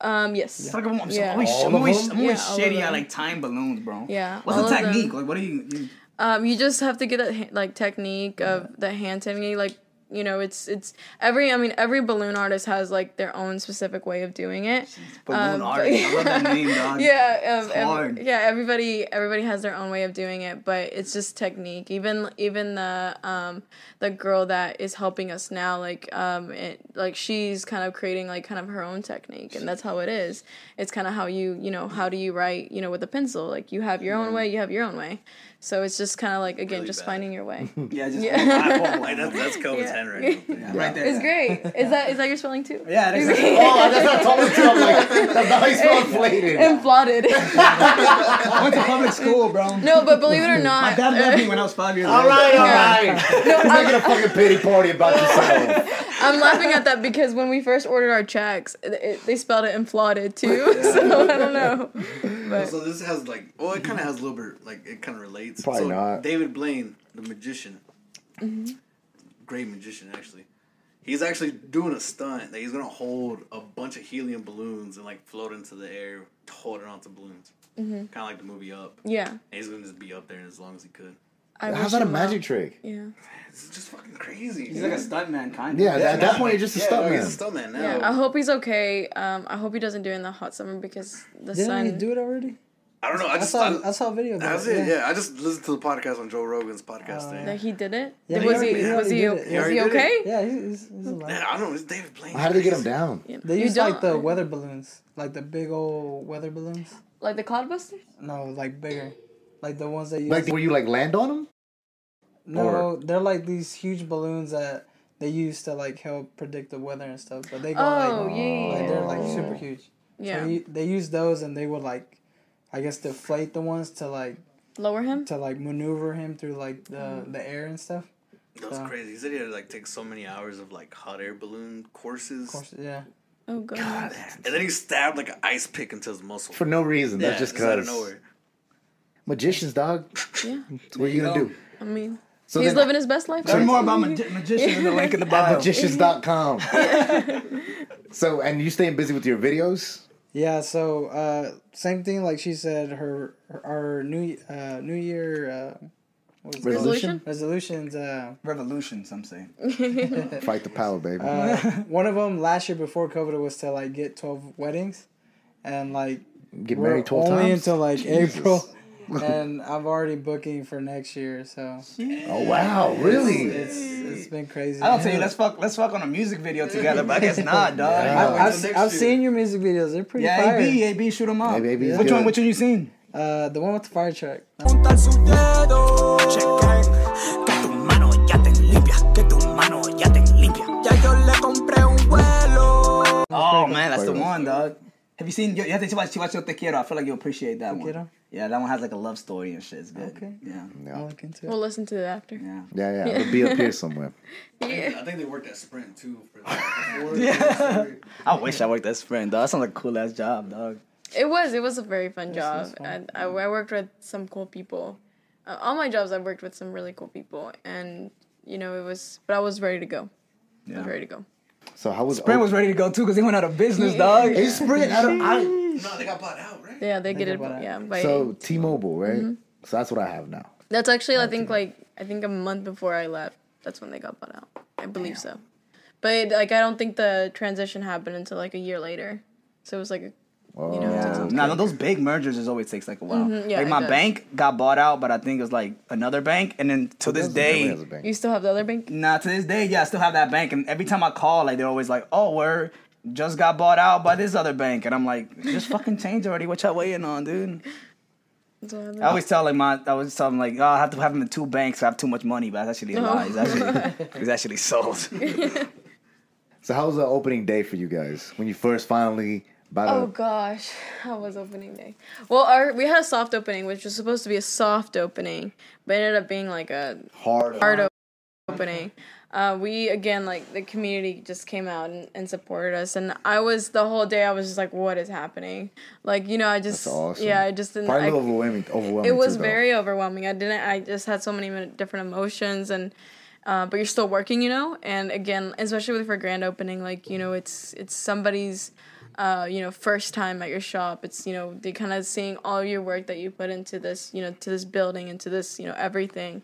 Um, yes. It's like I'm, I'm Yeah. always, All I'm always. I'm always Yeah, shitty at like tying balloons, bro. Yeah, What's all the technique? Like, what do you? you Um, you just have to get that ha- like technique of the hand technique. Like you know, it's it's every. I mean, every balloon artist has like their own specific way of doing it. balloon Um, artist. I love that [LAUGHS] name, dog. Yeah, um, yeah. Everybody, everybody has their own way of doing it, but it's just technique. Even, even the um, the girl that is helping us now, like um, it, like she's kind of creating like kind of her own technique, and that's how it is. It's kind of how you, you know, how do you write, you know, with a pencil? Like you have your own way, you have your own way. So it's just kind of like again, Really just bad. finding your way. [LAUGHS] Yeah, just Yeah. Like that's that's Kelvin's Yeah. handwriting. [LAUGHS] yeah, right there. It's great. Is that is that your spelling too? Yeah, that's [LAUGHS] Oh, that's what I told too. I'm like, that's not how you spell inflated. And plotted. I went to public school, bro. no, but believe it or not, My dad left me when I was five years old. All right, all Yeah. right. You're making a fucking pity party about yourself. I'm laughing at that because when we first ordered our checks, it, it, they spelled it inflated too. So I don't know. But So this has like, well, it kind of has a little bit like it kind of relates. Probably so not. David Blaine, the magician, mm-hmm. great magician actually. He's actually doing a stunt that he's gonna hold a bunch of helium balloons and like float into the air, holding onto balloons, mm-hmm. kind of like the movie Up. yeah, And he's gonna just be up there as long as he could. I How's that a him well. magic trick? Yeah, It's just fucking crazy. He's like a stuntman, kind of. Yeah, at that point, you're just a yeah, he's a stuntman. stuntman now. yeah. I hope he's okay. Um, I hope he doesn't do it in the hot summer because the Didn't sun. he do it already? I don't know. I I just saw I, I saw a video. About that's it. Yeah, I just listened to the podcast on Joe Rogan's podcast thing. that he did it. Yeah, was he he? already- was he he? already Was did it. he, He already did okay? Yeah, he's, he's, he's alive. Yeah, I don't know. It's David Blaine. How did they get him down? Yeah. They You use like don't- the weather balloons, like the big old weather balloons. like the cloudbusters. No, like bigger, like the ones that you. Like, where you like land on them. no, or- they're like these huge balloons that they use to like help predict the weather and stuff. But they go Oh like, yeah, yeah, like they're like super huge. Yeah. So you, they use those and they would like, I guess deflate the ones to like Lower him. to like maneuver him through like the Mm-hmm. the air and stuff. That was So- crazy. He said he had to like take so many hours of like hot air balloon courses. Of course, yeah. Oh god. And then he stabbed like an ice pick into his muscle. For no reason. yeah, That's just because out of cause. nowhere. Magicians, dog. Yeah. What are you gonna do? I mean, So he's then- living his best life. Learn more about [LAUGHS] magi- magicians in the link in the bio. Magicians.com. [LAUGHS] so, and you staying busy with your videos? Yeah, so uh, same thing. Like she said, her, her our new uh, New Year uh, what is it called? Resolution? resolutions. Uh, Revolution, some say. [LAUGHS] Fight the power, baby. uh, one of them last year before COVID was to like get twelve weddings, and like Get married 12 only times? until like Jesus. April, [LAUGHS] and I'm already booking for next year. So oh, wow. Really? it's it's been crazy. I don't tell you, let's fuck, let's fuck on a music video together, but I guess not, [LAUGHS] dog. I, Yeah. I've, I've year. seen your music videos. They're pretty Yeah, fire. AB, AB, shoot him up. Hey, baby, which good. one? Which one you seen? Uh, the one with the fire truck. Juntar sus dedos. Chequen. Que tus manos ya te limpias. Que tus manos ya te limpias. Ya yo le compré un vuelo. Oh man, that's the one, dog. Have you seen? You have to watch, watch Yo Te Quiero. I feel like you'll appreciate that one. Quiero? Yeah, that one has like a love story and shit. It's good. Okay. Yeah. I'll look into it. We'll listen to it after. Yeah. Yeah, yeah. It'll be up here somewhere. [LAUGHS] Yeah. I think they worked at Sprint too for that. [LAUGHS] Yeah. I wish I worked at Sprint, dog. That sounds like a cool ass job, dog. It was. It was a very fun job. fun. And I, I worked with some cool people. Uh, all my jobs, I've worked with some really cool people, and you know, it was. But I was ready to go. I Yeah. was ready to go. So, how was Sprint was ready to go too because they went out of business, dog. Is Sprint? I don't, I, no, they got bought out, right? Yeah, they get got it. what Yeah, by, so, T Mobile, right? Mm-hmm. So, that's what I have now. that's actually I think like I think a month before I left. That's when they got bought out. I believe so. but like I don't think the transition happened until like a year later. So it was like, a, you know, Yeah. it's- Now those big mergers is always takes like a while. Mhm, yeah, like my does. bank got bought out, but I think it was like another bank, and then to this day, has a bank. you still have the other bank. Nah, to this day, yeah, I still have that bank, and every time I call, like they're always like, "Oh, we're just got bought out by this other bank," and I'm like, "Just fucking change already. What y'all waiting on, dude?" That's what happened. I always tell like my, I always tell them like, "Oh, I have to have them in two banks. I have too much money," but that's actually a lie. It's actually, it's actually sold. [LAUGHS] So how was the opening day for you guys when you first finally Oh gosh, how was opening day? Well, our we had a soft opening, which was supposed to be a soft opening, but it ended up being like a hard? hard o- opening. Uh, we again like the community just came out and, and supported us, and I was the whole day I was just like, what is happening? Like you know, I just That's awesome. yeah, I just didn't. Probably I, overwhelming. Overwhelming. it was too, very overwhelming. I didn't. I just had so many different emotions, and uh, but you're still working, you know. And again, especially with for grand opening, like you know, it's it's somebody's. Uh, you know, first time at your shop, it's you know they kind of seeing all your work that you put into this, you know, to this building, into this, you know, everything,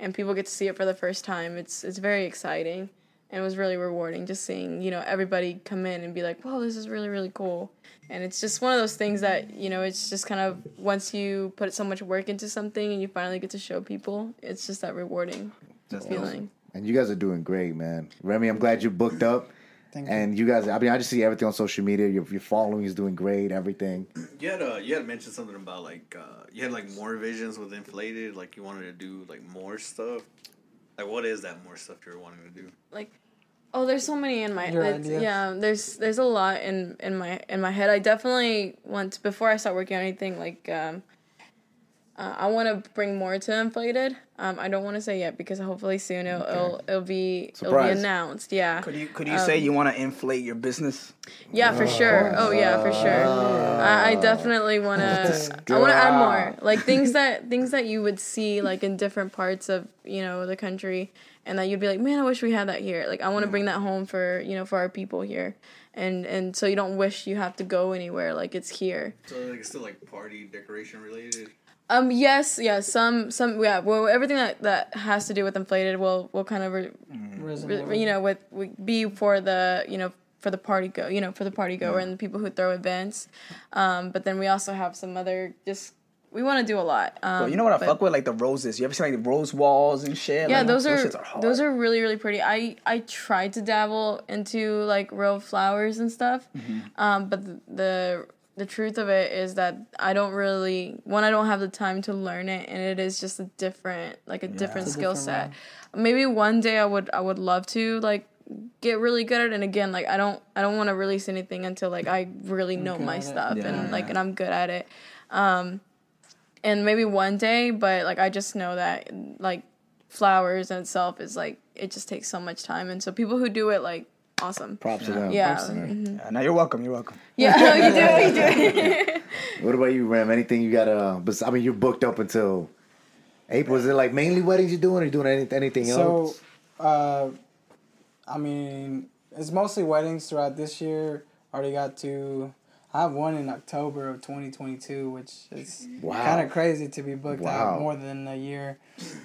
and people get to see it for the first time. It's it's very exciting, and it was really rewarding just seeing you know everybody come in and be like, "Wow, this is really really cool." And it's just one of those things that you know, it's just kind of once you put so much work into something and you finally get to show people, it's just that rewarding feeling. And you guys are doing great, man. Remy, I'm glad you booked up. Thank and you guys, I mean, I just see everything on social media. Your, your following is doing great. Everything. You had uh, you had mentioned something about like uh, you had like more visions with inflated, like you wanted to do like more stuff. Like what is that more stuff you're wanting to do? like oh there's so many in my Your yeah there's there's a lot in in my in my head i definitely want to, before i start working on anything like um uh, I want to bring more to inflated. Um, I don't want to say yet because hopefully soon it'll it'll, it'll be it'll be announced. Yeah, Could you could you say you want to inflate your business? yeah, for sure. Oh yeah, for sure. I, I definitely want to. I want to add more, like things [LAUGHS] that things that you would see like in different parts of you know the country, and that you'd be like, man, I wish we had that here. Like I want to bring that home for you know for our people here, and and so you don't wish you have to go anywhere. Like it's here. So like it's still like party decoration related. Um. Yes. Yeah. Some. Some. Yeah. Well, everything that that has to do with inflated will will kind of re, Risen re- you know with, with be for the you know for the party go you know for the party goer and the people who throw events. Um. But then we also have some other just we want to do a lot. Um, But you know what I but- fuck with? Like the roses. You ever seen like the rose walls and shit? yeah, Like, those are, shits hard. those are really really pretty. I I tried to dabble into like real flowers and stuff, Mm-hmm. um, but the, the the truth of it is that I don't really one I don't have the time to learn it, and it is just a different like a different skill different set. Maybe one day I would I would love to like get really good at it and again like I don't I don't want to release anything until like I really know my stuff Yeah, and like and I'm good at it. Um and maybe one day but like I just know that like flowers in itself is like it just takes so much time and so people who do it like awesome Props to them. yeah Props to them. Yeah, now you're welcome. You're welcome. yeah you do you do [LAUGHS] What about you, Ram? Anything you got? Uh, bes- I mean, you're booked up until April. Is it like mainly weddings you're doing, or you doing any, anything So, else? uh, I mean, it's mostly weddings throughout this year. Already got two. I have one in October of 2022, which is Wow. kind of crazy to be booked Wow. out more than a year.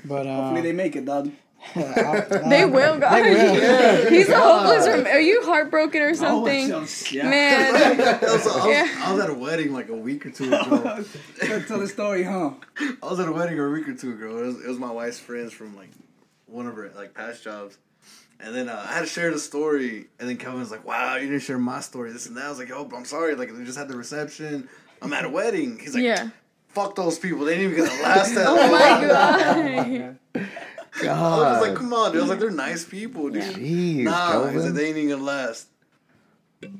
But um, Hopefully they make it, dog. [LAUGHS] they will guys [LAUGHS] he's a hopeless rem- are you heartbroken or something yeah. man [LAUGHS] I was, I, was, I was at a wedding like a week or two ago. Tell the story, huh? I was at a wedding a week or two ago. It was, it was my wife's friends from like one of her like past jobs. And then uh, I had to share the story, and then Kelvin was like, "Wow, you didn't share my story, this and that." I was like, "Oh, but I'm sorry. Like, we just had the reception. I'm at a wedding." He's like, yeah "Fuck those people. They didn't even get to last that oh my god I was just like, "Come on, dude." I was like, "They're nice people, dude." Jeez, Nah, he's like, Kelvin. they ain't even gonna last.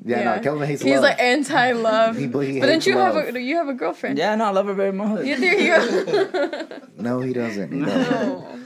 yeah, no, Kelvin hates he's love. like anti-love He- he but hates didn't you have a you have a girlfriend Yeah, no, I love her very much. yeah there you go [LAUGHS] no, he doesn't. He doesn't. Oh.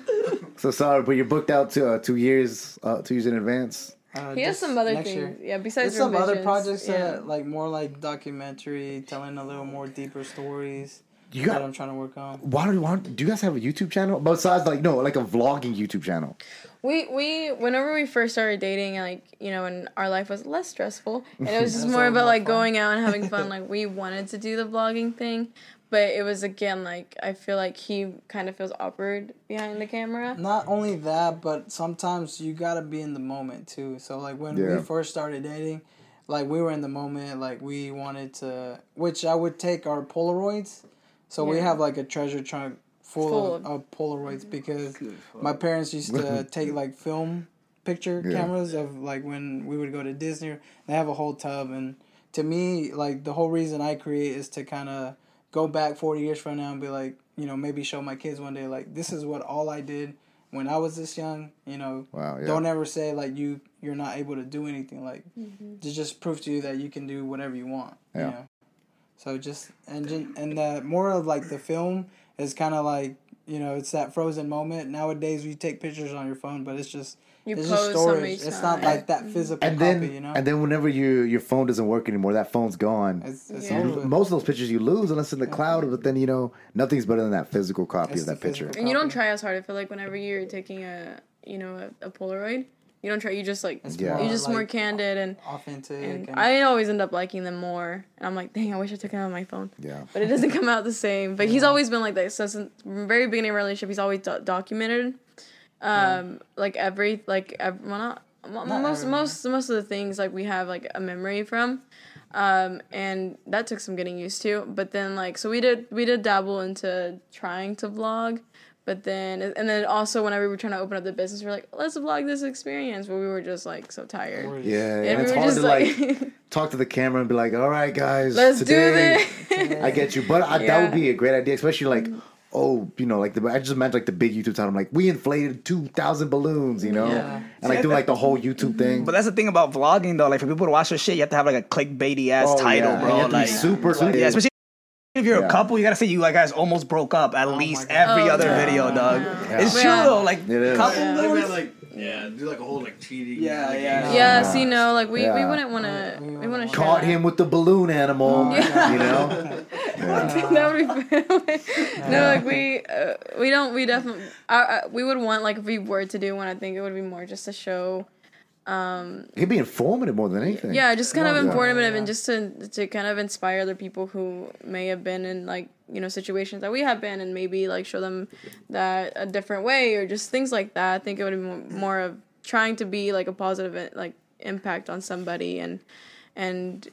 So sorry, but you're booked out to uh, two years, uh, two years in advance. uh, He has some other things. year. Yeah, besides There's some other projects yeah. that like more like documentary, telling a little more deeper stories You that got. I'm trying to work on. Why do you want? Do you guys have a YouTube channel besides like no, like a vlogging YouTube channel? We we whenever we first started dating, like you know, and our life was less stressful, and it was [LAUGHS] just more about like fun. going out and having [LAUGHS] fun. like we wanted to do the vlogging thing, but but it was again like I feel like he kind of feels awkward behind the camera. Not only that, but sometimes you gotta be in the moment too. So like when Yeah. we first started dating, like we were in the moment, like we wanted to, which I would take our Polaroids. So we have like a treasure trunk full, Full of, of- of Polaroids mm-hmm. because my parents used to [LAUGHS] take like film picture Yeah. cameras of like when we would go to Disney. They have a whole tub, and to me, like the whole reason I create is to kind of go back forty years from now and be like, you know, maybe show my kids one day like this is what all I did when I was this young. You know, Wow, yeah. don't ever say like you you're not able to do anything. Like mm-hmm. to just prove to you that you can do whatever you want. Yeah. You know. So just and ju- and uh, more of like the film is kind of like you know it's that frozen moment. Nowadays you take pictures on your phone, but it's just You it's just storage. many It's not like that physical And then copy. You know, and then whenever you your phone doesn't work anymore, that phone's gone. it's, it's Yeah. Most of those pictures you lose unless in the cloud, but then you know nothing's better than that physical copy It's of that picture. And you don't try as hard. I feel like whenever you're taking a you know a, a Polaroid, you don't try. You just like It's Yeah. you're just more candid and. authentic. And and- I always end up liking them more. And I'm like, dang, I wish I took it on my phone. Yeah. But it doesn't come out the same. But he's always been like that. So since the very beginning relationship, he's always do- documented, um, like every like ev- well not, Not most everyone. most most of the things like we have like a memory from, um, and that took some getting used to. But then like so we did we did dabble into trying to vlog. But then, and then also whenever we were trying to open up the business, we are like, let's vlog this experience. But we were just like so tired. Yeah, And and we it's were hard just to like, like, [LAUGHS] talk to the camera and be like, "All right, guys, let's today, do this. I get you." But I, that would be a great idea, especially like, oh, you know, like the I just meant like the big YouTube time. Like we inflated two thousand balloons, you know, Yeah. and like do like the whole YouTube mm-hmm. thing. But that's the thing about vlogging though. Like for people to watch your shit, you have to have like a clickbaity ass Oh, title, yeah. bro. You have to be like super, super. yeah, especially if you're Yeah. a couple, you gotta say you like guys almost broke up at least every Oh, other yeah. video, dog. Yeah. It's true though. Like It is. couple Yeah. I think we had videos- like yeah, do like a whole like cheating. Yeah, like, yeah. Yeah, Yeah. see, no, like we, we wouldn't want to. We We want to Caught him with the balloon animal, [LAUGHS] Yeah. you know. that would be no, like we uh, we don't we definitely I, I, we would want like if we were to do one, I think it would be more just to show. Um, He'd be informative more than anything. Yeah, just kind of Yeah. informative and just to to kind of inspire other people who may have been in like you know situations that we have been and maybe like show them that a different way or just things like that. I think it would be more, more of trying to be like a positive like impact on somebody and and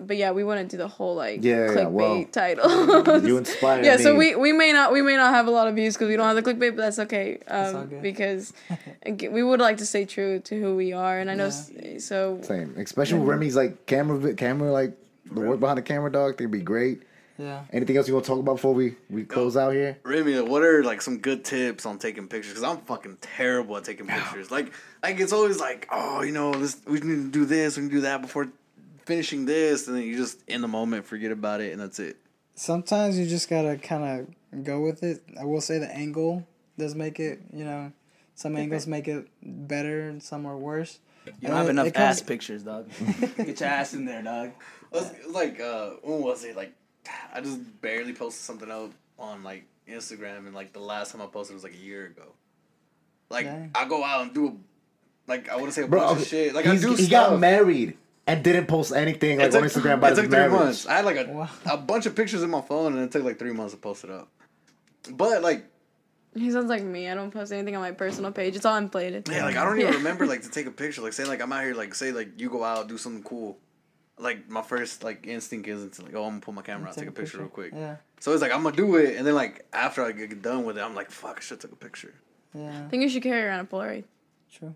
but yeah, we wouldn't do the whole like Yeah, yeah, clickbait well, title. You [LAUGHS] inspire yeah, so we we may not we may not have a lot of views because we don't have the clickbait, but that's okay. Um, all good. because [LAUGHS] we would like to stay true to who we are, and I know s so Same, especially with Remy's like camera, camera like the work behind the camera, dog. They'd be great. yeah. Anything else you want to talk about before we we close out here? Remy, what are like some good tips on taking pictures? Because I'm fucking terrible at taking pictures. Like, like it's always like, oh, you know, this we need to do this, we can do that before finishing this, and then you just in the moment forget about it, and that's it. Sometimes you just gotta kind of go with it. I will say the angle does make it. You know, some angles make it better, and some are worse. You don't have enough ass pictures, dog. [LAUGHS] Get your ass in there, dog. It was, like, uh, when was it? Like, I just barely posted something out on like Instagram, and like the last time I posted was like a year ago. Like, Dang. I go out and do a, like, I want to say a Bro, bunch of shit. Like, I he's- do he stuff. got married and didn't post anything like It on Instagram about it his took three months. I had like a, Wow. a bunch of pictures in my phone, and it took like three months to post it up. But like, he sounds like me. I don't post anything on my personal page. It's all inflated. yeah, like I don't even Yeah. remember like to [LAUGHS] take a picture. Like say like I'm out here, like say like you go out do something cool. Like my first like instinct isn't to like oh I'm gonna pull my camera out take, a picture, real quick. Yeah, So it's like I'm gonna do it, and then like after I get done with it, I'm like fuck, I should take a picture. yeah, I think you should carry around a Polaroid. true.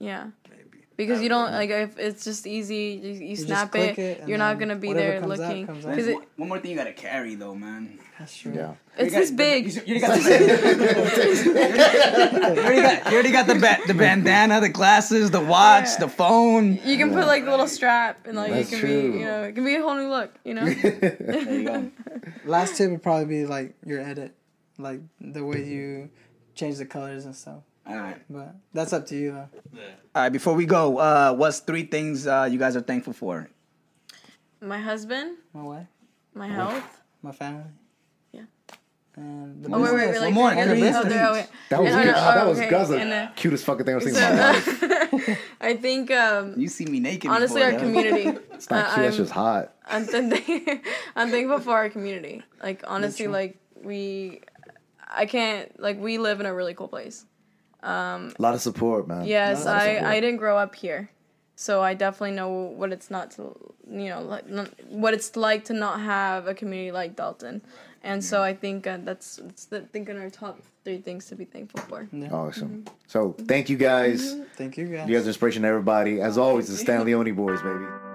Yeah, Maybe because you don't like if it's just easy. You, you just snap it. it, you're not gonna be there comes out, looking. comes out. Because it, One more thing you gotta carry though, man. That's true. Yeah, it's this big. You, you, already got the, [LAUGHS] you, already got, you already got the ba- the bandana, the glasses, the watch, Yeah. the phone. You can put like a little strap and like That's it can true. be you know it can be a whole new look. You know. [LAUGHS] There you go. [LAUGHS] Last tip would probably be like your edit, like the way you change the colors and stuff. All right. But that's up to you though. All right. Before we go, uh, what's three things uh, you guys are thankful for? my husband, My wife, my health, my family. Yeah. and the Oh wait, wait, wait, like One more, the and the business. business. Oh, wait. That was And- good. oh, that was okay, that was the and, uh, cutest fucking thing I've seen in my life. [LAUGHS] I think um, You see me naked. honestly, before, our yeah. community. [LAUGHS] It's not uh, cute. That's I'm- just hot. I'm, th- [LAUGHS] I'm thankful for our community. Like honestly, like we, I can't like we live in a really cool place. A lot of support, man. Yes, A lot of I support. I didn't grow up here, so I definitely know what it's not to you know like not, what it's like to not have a community like Dalton, and so I think uh, that's that's the, think in our top three things to be thankful for. Awesome. So thank you guys. Thank you guys. You guys are inspiration to everybody. As always, the StanleyOni Boyz, baby.